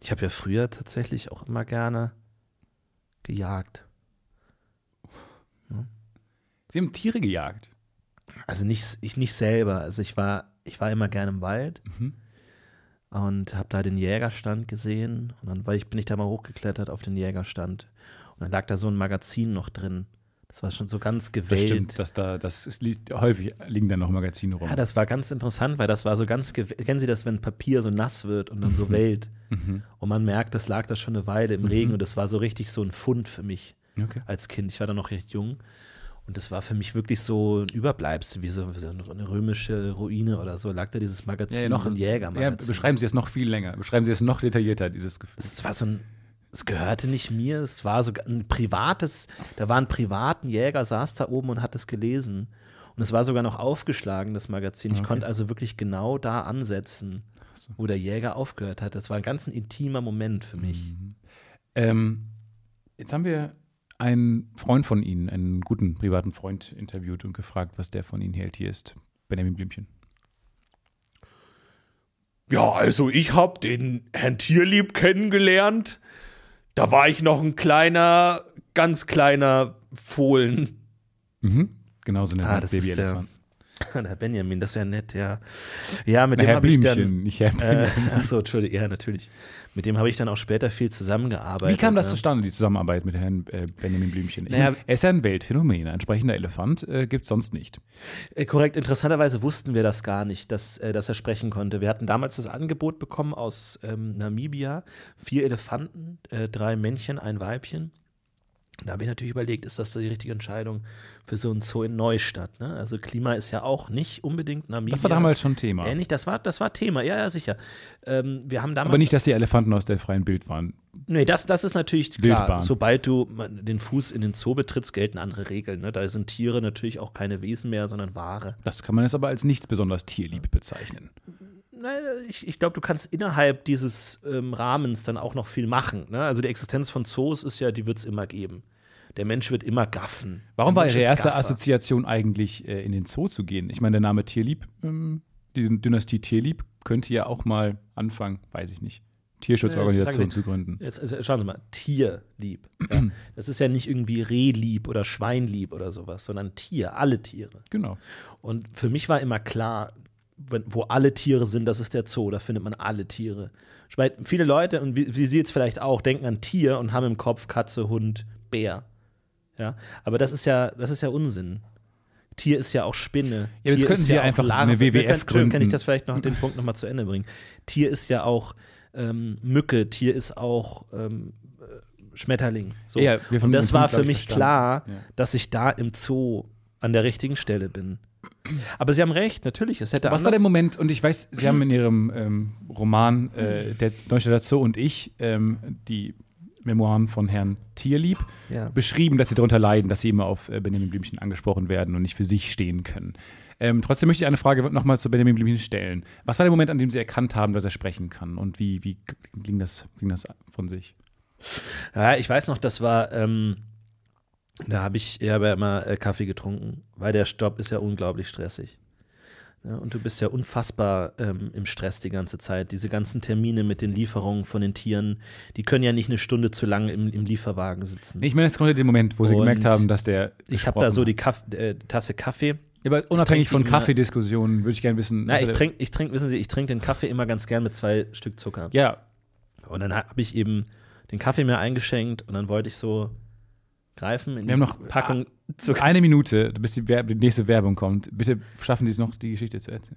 ich habe ja früher tatsächlich auch immer gerne gejagt. Sie haben Tiere gejagt. Also nicht, ich nicht selber. Also ich war, ich war immer gerne im Wald Mhm. Und habe da den Jägerstand gesehen. Und dann war ich, bin ich da mal hochgeklettert auf den Jägerstand. Und dann lag da so ein Magazin noch drin. Das war schon so ganz Das gewellt. stimmt, dass da, das liegt, häufig liegen da noch Magazine rum. Ja, das war ganz interessant, weil das war so ganz, kennen Sie das, wenn Papier so nass wird und dann so wellt Mhm. und man merkt, das lag da schon eine Weile im Regen und das war so richtig so ein Fund für mich Okay. als Kind. Ich war da noch recht jung und das war für mich wirklich so ein Überbleibsel, wie so, wie so eine römische Ruine oder so, lag da dieses Magazin, Ja, ja, noch ein Ja, Jägermagazin. beschreiben Sie es noch viel länger. Beschreiben Sie es noch detaillierter, dieses Gefühl. das war so ein, es gehörte nicht mir, es war so ein privates, da war ein privaten Jäger, saß da oben und hat es gelesen. Und es war sogar noch aufgeschlagen, das Magazin. Ich Okay. konnte also wirklich genau da ansetzen, wo der Jäger aufgehört hat. Das war ein ganz ein intimer Moment für mich. Ähm, jetzt haben wir einen Freund von Ihnen, einen guten privaten Freund, interviewt und gefragt, was der von Ihnen hält. Hier ist Benjamin Blümchen. Ja, also ich habe den Herrn Tierlieb kennengelernt. Da war ich noch ein kleiner, ganz kleiner Fohlen. Mhm. Genauso eine Ah, Babyelefant. der Benjamin, das ist ja nett, ja. Ja, mit dem Herr habe ich dann. nicht Herr Äh, achso, Entschuldigung, ja, natürlich. Mit dem habe ich dann auch später viel zusammengearbeitet. Wie kam das ne? zustande, die Zusammenarbeit mit Herrn äh, Benjamin Blümchen? Naja, er ist ja ein Weltphänomen. Ein entsprechender Elefant äh, gibt es sonst nicht. Äh, korrekt, interessanterweise wussten wir das gar nicht, dass, äh, dass er sprechen konnte. Wir hatten damals das Angebot bekommen aus ähm, Namibia: vier Elefanten, äh, drei Männchen, ein Weibchen. Da habe ich natürlich überlegt, ist das die richtige Entscheidung für so ein Zoo in Neustadt? Ne? Also Klima ist ja auch nicht unbedingt Namibia. Das war damals schon Thema. Ähnlich, das war, das war Thema, ja, ja, sicher. Ähm, wir haben damals. Aber nicht, dass die Elefanten aus der freien Bild waren. Nee, das, das ist natürlich klar. Wildbahn. Sobald du den Fuß in den Zoo betrittst, gelten andere Regeln. Ne? Da sind Tiere natürlich auch keine Wesen mehr, sondern Ware. Das kann man jetzt aber als nicht besonders tierlieb bezeichnen. Nein, ich, ich glaube, du kannst innerhalb dieses ähm, Rahmens dann auch noch viel machen. Ne? Also die Existenz von Zoos ist ja, die wird es immer geben. Der Mensch wird immer gaffen. Warum Der war Ihre erste Gaffer. Assoziation eigentlich, äh, in den Zoo zu gehen? Ich meine, der Name Tierlieb, ähm, diese Dynastie Tierlieb, könnte ja auch mal anfangen, weiß ich nicht, Tierschutzorganisation sagen Sie- zu gründen. Jetzt also, schauen Sie mal, Tierlieb. Ja? Das ist ja nicht irgendwie Rehlieb oder Schweinlieb oder sowas, sondern Tier, alle Tiere. Genau. Und für mich war immer klar, wenn, wo alle Tiere sind, das ist der Zoo, da findet man alle Tiere. Weil viele Leute, und wie, wie Sie jetzt vielleicht auch, denken an Tier und haben im Kopf Katze, Hund, Bär. Ja, aber das ist ja, das ist ja Unsinn. Tier ist ja auch Spinne. Ja, jetzt Tier könnten Sie ja einfach Larve. eine WWF können- Entschuldigung, Kann ich gründen. das vielleicht noch den Punkt noch mal zu Ende bringen? Tier ist ja auch ähm, Mücke, Tier ist auch ähm, äh, Schmetterling. So. Ja, und das war für mich verstanden. klar, Ja. dass ich da im Zoo an der richtigen Stelle bin. Aber Sie haben recht, natürlich, es hätte Was war der Moment, und ich weiß, Sie haben in Ihrem ähm, Roman äh, Der Neustädter Zoo und ich ähm, die Memoiren von Herrn Tierlieb Ja. beschrieben, dass Sie darunter leiden, dass Sie immer auf äh, Benjamin Blümchen angesprochen werden und nicht für sich stehen können. Ähm, trotzdem möchte ich eine Frage nochmal zu Benjamin Blümchen stellen. Was war der Moment, an dem Sie erkannt haben, dass er sprechen kann? Und wie, wie ging, das, ging das von sich? Ja, ich weiß noch, das war, ähm, da habe ich, ich habe ja immer äh, Kaffee getrunken, weil der Stopp ist ja unglaublich stressig. Ja, und du bist ja unfassbar ähm, im Stress die ganze Zeit. Diese ganzen Termine mit den Lieferungen von den Tieren, die können ja nicht eine Stunde zu lang im, im Lieferwagen sitzen. Ich meine, es kommt den Moment, wo Sie Und gemerkt haben, dass der. ich habe da so die Kaff äh, Tasse Kaffee. Ja, aber unabhängig von Kaffeediskussionen würde ich gerne wissen. Na, ich trinke, ich trink, wissen Sie, ich trinke den Kaffee immer ganz gern mit zwei Stück Zucker. Ja, Und dann habe ich eben den Kaffee mir eingeschenkt und dann wollte ich so greifen in Wir haben noch Packung Zucker. eine Minute, bis die, die nächste Werbung kommt. Bitte schaffen Sie es noch, die Geschichte zu erzählen.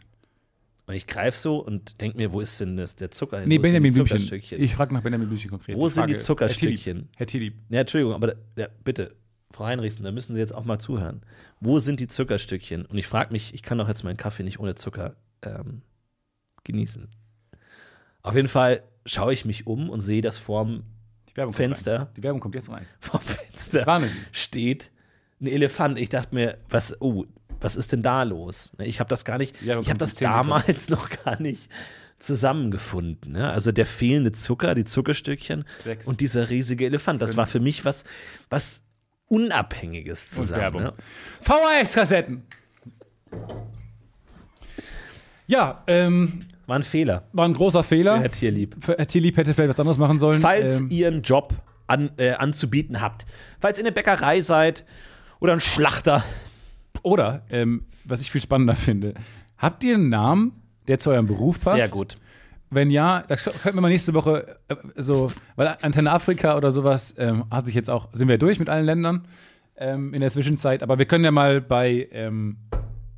Und ich greife so und denke mir, wo ist denn das, der Zucker hin? Nee, Wo Benjamin Blümchen. Ich frage nach Benjamin Blümchen konkret. Wo sind die Zuckerstückchen? Herr Tilly. Ja, Entschuldigung, aber ja, bitte, Frau Heinrichsen, da müssen Sie jetzt auch mal zuhören. Wo sind die Zuckerstückchen? Und ich frage mich, ich kann doch jetzt meinen Kaffee nicht ohne Zucker ähm, genießen. Auf jeden Fall schaue ich mich um und sehe, dass vorm, Fenster. Rein. Die Werbung kommt jetzt rein. vorm Fenster Sie. steht ein Elefant. Ich dachte mir, was, oh, was ist denn da los? Ne, Ich habe das gar nicht, Ja, ich habe das in 10 Sekunden. damals noch gar nicht zusammengefunden. Ne? Also der fehlende Zucker, die Zuckerstückchen Sechs. und dieser riesige Elefant. Das war für mich was, was Unabhängiges zusammen. Ne? VHS-Kassetten. Ja, ähm, War ein Fehler. war ein großer Fehler. Herr Tierlieb. Herr Tierlieb hätte vielleicht was anderes machen sollen. Falls ähm, ihr einen Job an, äh, anzubieten habt, falls ihr eine Bäckerei seid oder ein Schlachter, oder, ähm, was ich viel spannender finde, habt ihr einen Namen, der zu eurem Beruf passt? sehr gut. Wenn ja, da könnten wir mal nächste Woche äh, so, weil Antenne Afrika oder sowas ähm, hat sich jetzt auch, sind wir durch mit allen Ländern ähm, in der Zwischenzeit, aber wir können ja mal bei, ähm,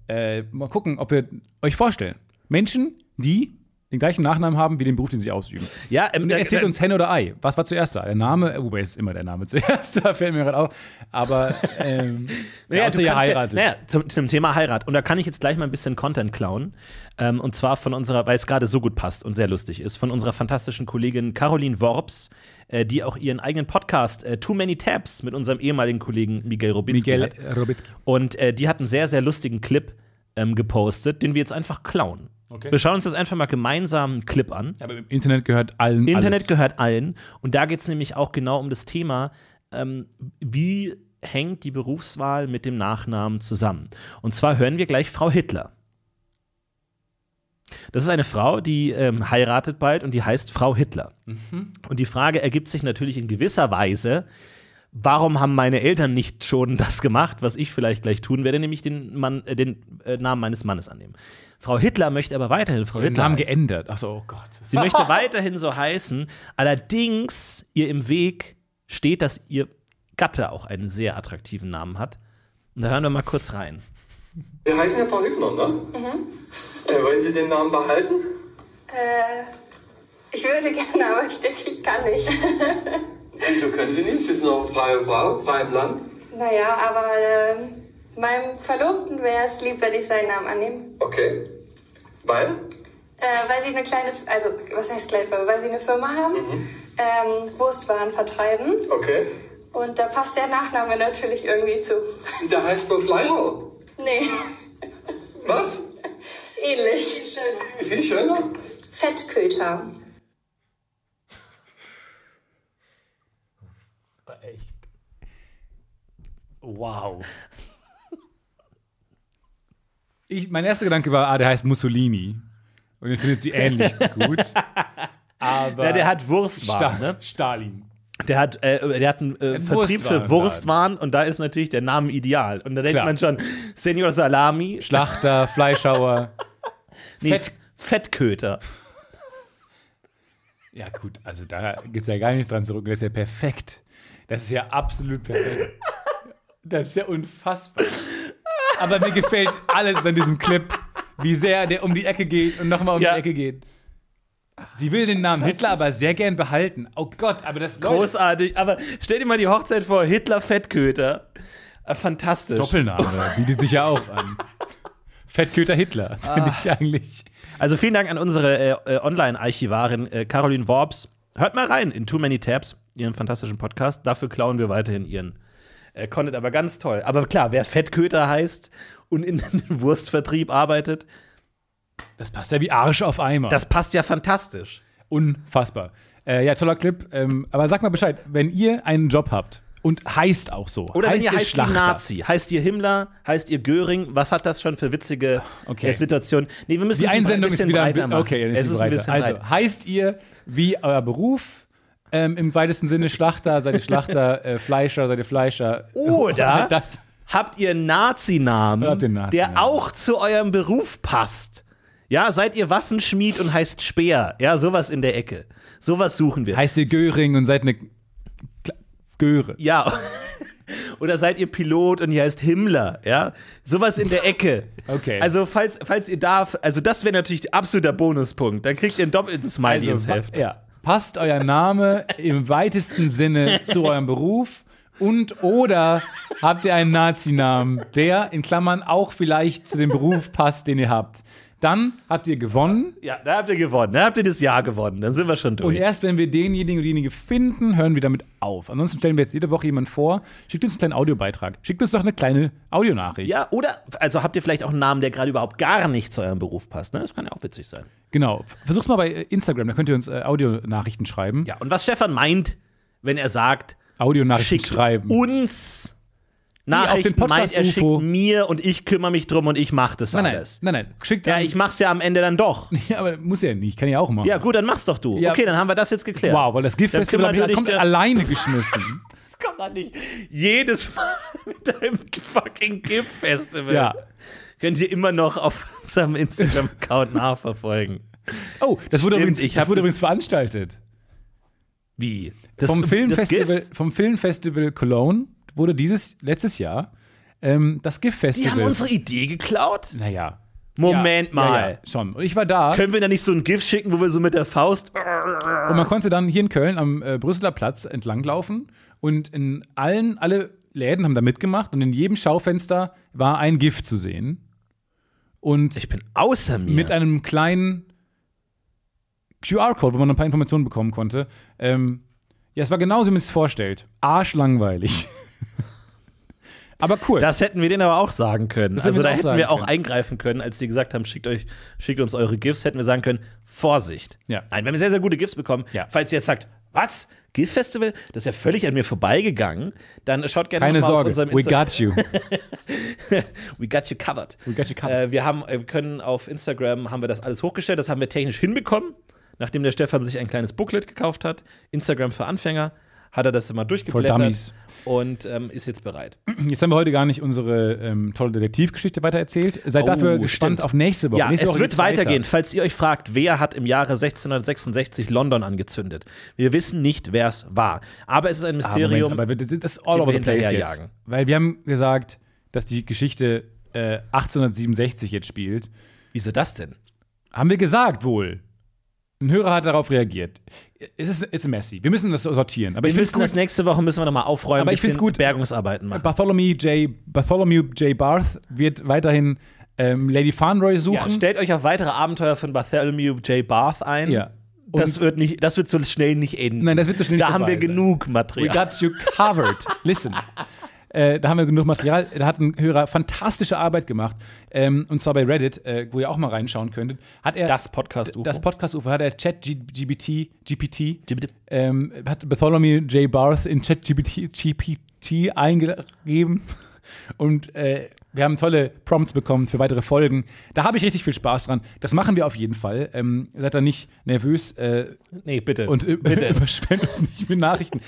äh, mal gucken, ob wir euch vorstellen. Menschen, die den gleichen Nachnamen haben wie den Beruf, den sie ausüben. Ja, ähm, Und er erzählt da- uns Hen oder Ei. Was war zuerst da? Der Name, wobei ist immer der Name zuerst, da fällt mir gerade auf. Aber ähm, Naja, ja, außer ihr kannst ja, heiratet. naja, zum, zum Thema Heirat. Und da kann ich jetzt gleich mal ein bisschen Content klauen. Ähm, und zwar von unserer, weil es gerade so gut passt und sehr lustig ist, von unserer fantastischen Kollegin Caroline Worps, äh, die auch ihren eigenen Podcast äh, Too Many Tabs mit unserem ehemaligen Kollegen Miguel Robinski Miguel hat. Robitki. Und äh, die hat einen sehr, sehr lustigen Clip ähm, gepostet, den wir jetzt einfach klauen. Okay. Wir schauen uns das einfach mal gemeinsam einen Clip an. Aber im Internet gehört allen Internet alles. gehört allen. Und da geht es nämlich auch genau um das Thema, ähm, wie hängt die Berufswahl mit dem Nachnamen zusammen. Und zwar hören wir gleich Frau Hitler. Das ist eine Frau, die ähm, heiratet bald und die heißt Frau Hitler. Und die Frage ergibt sich natürlich in gewisser Weise, warum haben meine Eltern nicht schon das gemacht, was ich vielleicht gleich tun werde, nämlich den, Mann, äh, den äh, Namen meines Mannes annehmen. Frau Hitler möchte aber weiterhin Frau Den Hitler. Namen heißen. geändert. Achso, oh Gott. Sie möchte weiterhin so heißen. Allerdings ihr im Weg steht, dass ihr Gatte auch einen sehr attraktiven Namen hat. Und da hören wir mal kurz rein. Sie heißen ja Frau Hübner, ne? Mhm. Äh, wollen Sie den Namen behalten? Äh, ich würde gerne, aber ich denke, ich kann nicht. Wieso können Sie nicht? Sie sind eine freie Frau, frei im Land. naja, aber äh, meinem Verlobten wäre es lieb, wenn ich seinen Namen annehme. Okay. Weil? Äh, weil sie eine kleine, also was heißt kleine Firma? Weil sie eine Firma haben, ähm, Wurstwaren vertreiben. Okay. Und da passt der Nachname natürlich irgendwie zu. Der heißt nur Fleischer. Nee, Was? ähnlich. Viel schöner? Fettköter. Wow. Ich, mein erster Gedanke war, ah, der heißt Mussolini. Und den findet sie ähnlich gut. Aber Ja, der hat Wurstwaren, Sta ne? Stalin. Der hat, äh, der hat einen äh, Vertrieb für. Wurstwaren und da ist natürlich der Name ideal. Und da denkt Klar. man schon, Senior Salami, Schlachter, Fleischhauer. nee, Fett- Fettköter. Ja, gut, also da gibt es ja gar nichts dran zurück. Das ist ja perfekt. Das ist ja absolut perfekt. Das ist ja unfassbar. Aber mir gefällt alles an diesem Clip, wie sehr der um die Ecke geht und nochmal um Ja. die Ecke geht. Sie will den Namen Hitler aber sehr gern behalten. Oh Gott, aber das Leute, Großartig. Aber stell dir mal die Hochzeit vor, Hitler Fettköter. Äh, fantastisch. Doppelname bietet sich ja auch an. Fettköter Hitler, finde ich eigentlich. Also vielen Dank an unsere äh, äh, Online-Archivarin äh, Caroline Worps. Hört mal rein in Too Many Tabs, ihren fantastischen Podcast. Dafür klauen wir weiterhin ihren äh, Content, aber ganz toll. Aber klar, wer Fettköter heißt und in den Wurstvertrieb arbeitet, Das passt ja wie Arsch auf Eimer. das passt ja fantastisch. Unfassbar. Äh, ja, toller Clip. Ähm, aber sag mal Bescheid, wenn ihr einen Job habt und heißt auch so. Oder wenn ihr heißt wie Schlachter. Nazi, heißt ihr Himmler, heißt ihr Göring, was hat das schon für witzige Okay. äh, Situationen? Nee, wir müssen Die es ein Einsendung ist bisschen wieder breiter machen. Okay, es ist ein breiter. bisschen Also heißt ihr wie euer Beruf? Ähm, Im weitesten Sinne Schlachter, seid ihr Schlachter, äh, Fleischer, seid ihr Fleischer. Oder das. habt ihr einen Nazi-Namen, Nazi-Namen. der auch zu eurem Beruf passt. Ja, seid ihr Waffenschmied und heißt Speer. Ja, sowas in der Ecke. Sowas suchen wir. Heißt ihr Göring und seid eine Göre. ja. Oder seid ihr Pilot und ihr heißt Himmler, ja? Sowas in der Ecke. Okay. Also, falls, falls ihr darf, also das wäre natürlich absoluter Bonuspunkt. Dann kriegt ihr einen doppelten Smiley ins wa- Heft. ja. Passt euer Name im weitesten Sinne zu eurem Beruf und oder habt ihr einen Nazi-Namen, der in Klammern auch vielleicht zu dem Beruf passt, den ihr habt. Dann habt ihr gewonnen. Ja, da habt ihr gewonnen. Da habt ihr das Jahr gewonnen. Dann sind wir schon Und durch. erst wenn wir denjenigen oder diejenige finden, hören wir damit auf. Ansonsten stellen wir jetzt jede Woche jemanden vor. Schickt uns einen kleinen Audiobeitrag. Schickt uns doch eine kleine Audionachricht. ja, oder, also habt ihr vielleicht auch einen Namen, der gerade überhaupt gar nicht zu eurem Beruf passt. Ne? Das kann ja auch witzig sein. Genau. Versuch's mal bei äh, Instagram, da könnt ihr uns äh, Audionachrichten schreiben. Ja, und was Stefan meint, wenn er sagt, Audionachrichten schickt schreiben. uns Nachrichten, den Podcast meint er schickt mir und ich kümmere mich drum und ich mach das Nein, nein, alles. nein, nein. Schickt Ja, ich mach's ja am Ende dann doch. Ja, aber muss ja nicht. Kann ja auch machen. Ja, gut, dann mach's doch du. Ja. Okay, dann haben wir das jetzt geklärt. Wow, weil das Gift-Festival hab ich komplett alleine geschmissen. Das kommt doch nicht jedes Mal mit deinem fucking GIF-Festival. Ja. Könnt ihr immer noch auf unserem Instagram-Account nachverfolgen. Oh, das wurde, Stimmt, übrigens, ich das wurde das- übrigens veranstaltet. Wie? vom, das Filmfestival, GIF? vom Filmfestival Cologne wurde dieses letztes Jahr ähm, das Die GIF-Festival. haben unsere Idee geklaut? naja. Moment ja, mal. Ja, ja, schon. Und ich war da Können wir da nicht so ein GIF schicken, wo wir so mit der Faust. und man konnte dann hier in Köln am äh, Brüsseler Platz entlanglaufen und in allen, alle Läden haben da mitgemacht und in jedem Schaufenster war ein GIF zu sehen. Und Ich bin außer mir. mit einem kleinen QR-Code, wo man ein paar Informationen bekommen konnte. Ähm, ja, es war genauso, wie man es sich vorstellt. Arschlangweilig. Aber cool. das hätten wir denen aber auch sagen können. hätten Also da hätten wir auch können. eingreifen können, als die gesagt haben, schickt euch, schickt uns eure GIFs, hätten wir sagen können, Vorsicht. Ja. Nein, wir haben sehr, sehr gute GIFs bekommen. Ja. Falls ihr jetzt sagt, was? GIF-Festival? Das ist ja völlig an mir vorbeigegangen. Dann schaut gerne Keine mal auf Sorge, unserem we Insta- got you. We got you covered. We got you covered. Äh, wir haben, äh, wir können auf Instagram haben wir das alles hochgestellt. Das haben wir technisch hinbekommen, nachdem der Stefan sich ein kleines Booklet gekauft hat. Instagram für Anfänger hat er das immer durchgeblättert und ähm, ist jetzt bereit. Jetzt haben wir heute gar nicht unsere ähm, tolle Detektivgeschichte weitererzählt. Seid Oh, dafür gespannt stimmt. auf nächste Woche. Ja, nächste es Woche wird geht's weiter. weitergehen. Falls ihr euch fragt, wer hat im Jahre 1666 London angezündet? Wir wissen nicht, wer es war. Aber es ist ein Ah, Mysterium. Moment, aber das ist all over the place jetzt. Weil wir haben gesagt, dass die Geschichte äh, 1867 jetzt spielt. Wieso das denn? Haben wir gesagt wohl. Ein Hörer hat darauf reagiert. Es ist it's messy. Wir müssen das sortieren. Aber Wir ich finde es müssen das gut. nächste Woche müssen wir nochmal aufräumen, Aber ich bisschen find's gut. Bergungsarbeiten machen. Bartholomew J. Bartholomew J. Barth wird weiterhin ähm, Lady Farnroy Ja, suchen. stellt euch auf weitere Abenteuer von Bartholomew J. Barth ein. Ja. Das wird, nicht, das wird so schnell nicht enden. Nein, das wird so schnell Da nicht haben wir genug We Material. got you covered. Listen. Äh, da haben wir genug Material. Da hat ein Hörer fantastische Arbeit gemacht. Ähm, und zwar bei Reddit, äh, wo ihr auch mal reinschauen könntet. Hat er Das Podcast-UFO. Das Podcast-UFO hat er ChatGPT, GPT, ähm, hat Bartholomew J. Barth in ChatGPT GPT eingegeben. Und äh, wir haben tolle Prompts bekommen für weitere Folgen. Da habe ich richtig viel Spaß dran. Das machen wir auf jeden Fall. Ähm, seid da nicht nervös äh, nee, bitte. und äh, bitte. überschwemmt uns nicht mit Nachrichten.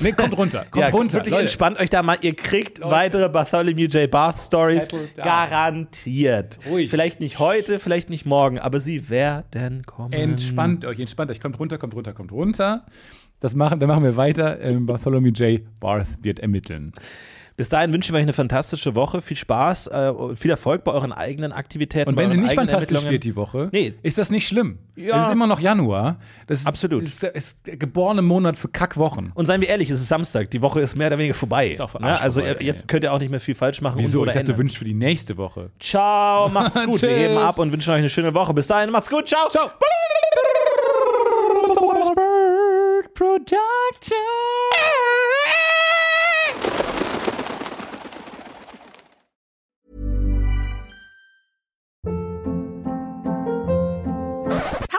Nee, kommt runter. Kommt ja, runter. wirklich Leute. entspannt euch da mal. Ihr kriegt weitere Bartholomew J. Barth Stories garantiert. Ruhig. Vielleicht nicht heute, vielleicht nicht morgen, aber sie werden kommen. Entspannt euch, entspannt euch. Kommt runter, kommt runter, kommt runter. Das machen, dann machen wir weiter. Ähm, Bartholomew J. Barth wird ermitteln. Bis dahin wünschen wir euch eine fantastische Woche. Viel Spaß, äh, viel Erfolg bei euren eigenen Aktivitäten. Und wenn sie nicht fantastisch wird die Woche, Nee. ist das nicht schlimm. Ja. Es ist immer noch Januar. Das ist, Absolut. Ist, ist der geborene Monat für Kackwochen. Und seien wir ehrlich, es ist Samstag. Die Woche ist mehr oder weniger vorbei. Ist auch für ne? Arsch Also vorbei, jetzt ey. könnt ihr auch nicht mehr viel falsch machen. Wieso? Ich dachte, ändern. wünschst für die nächste Woche. Ciao, macht's gut. wir heben ab und wünschen euch eine schöne Woche. Bis dahin, macht's gut. Ciao. Ciao.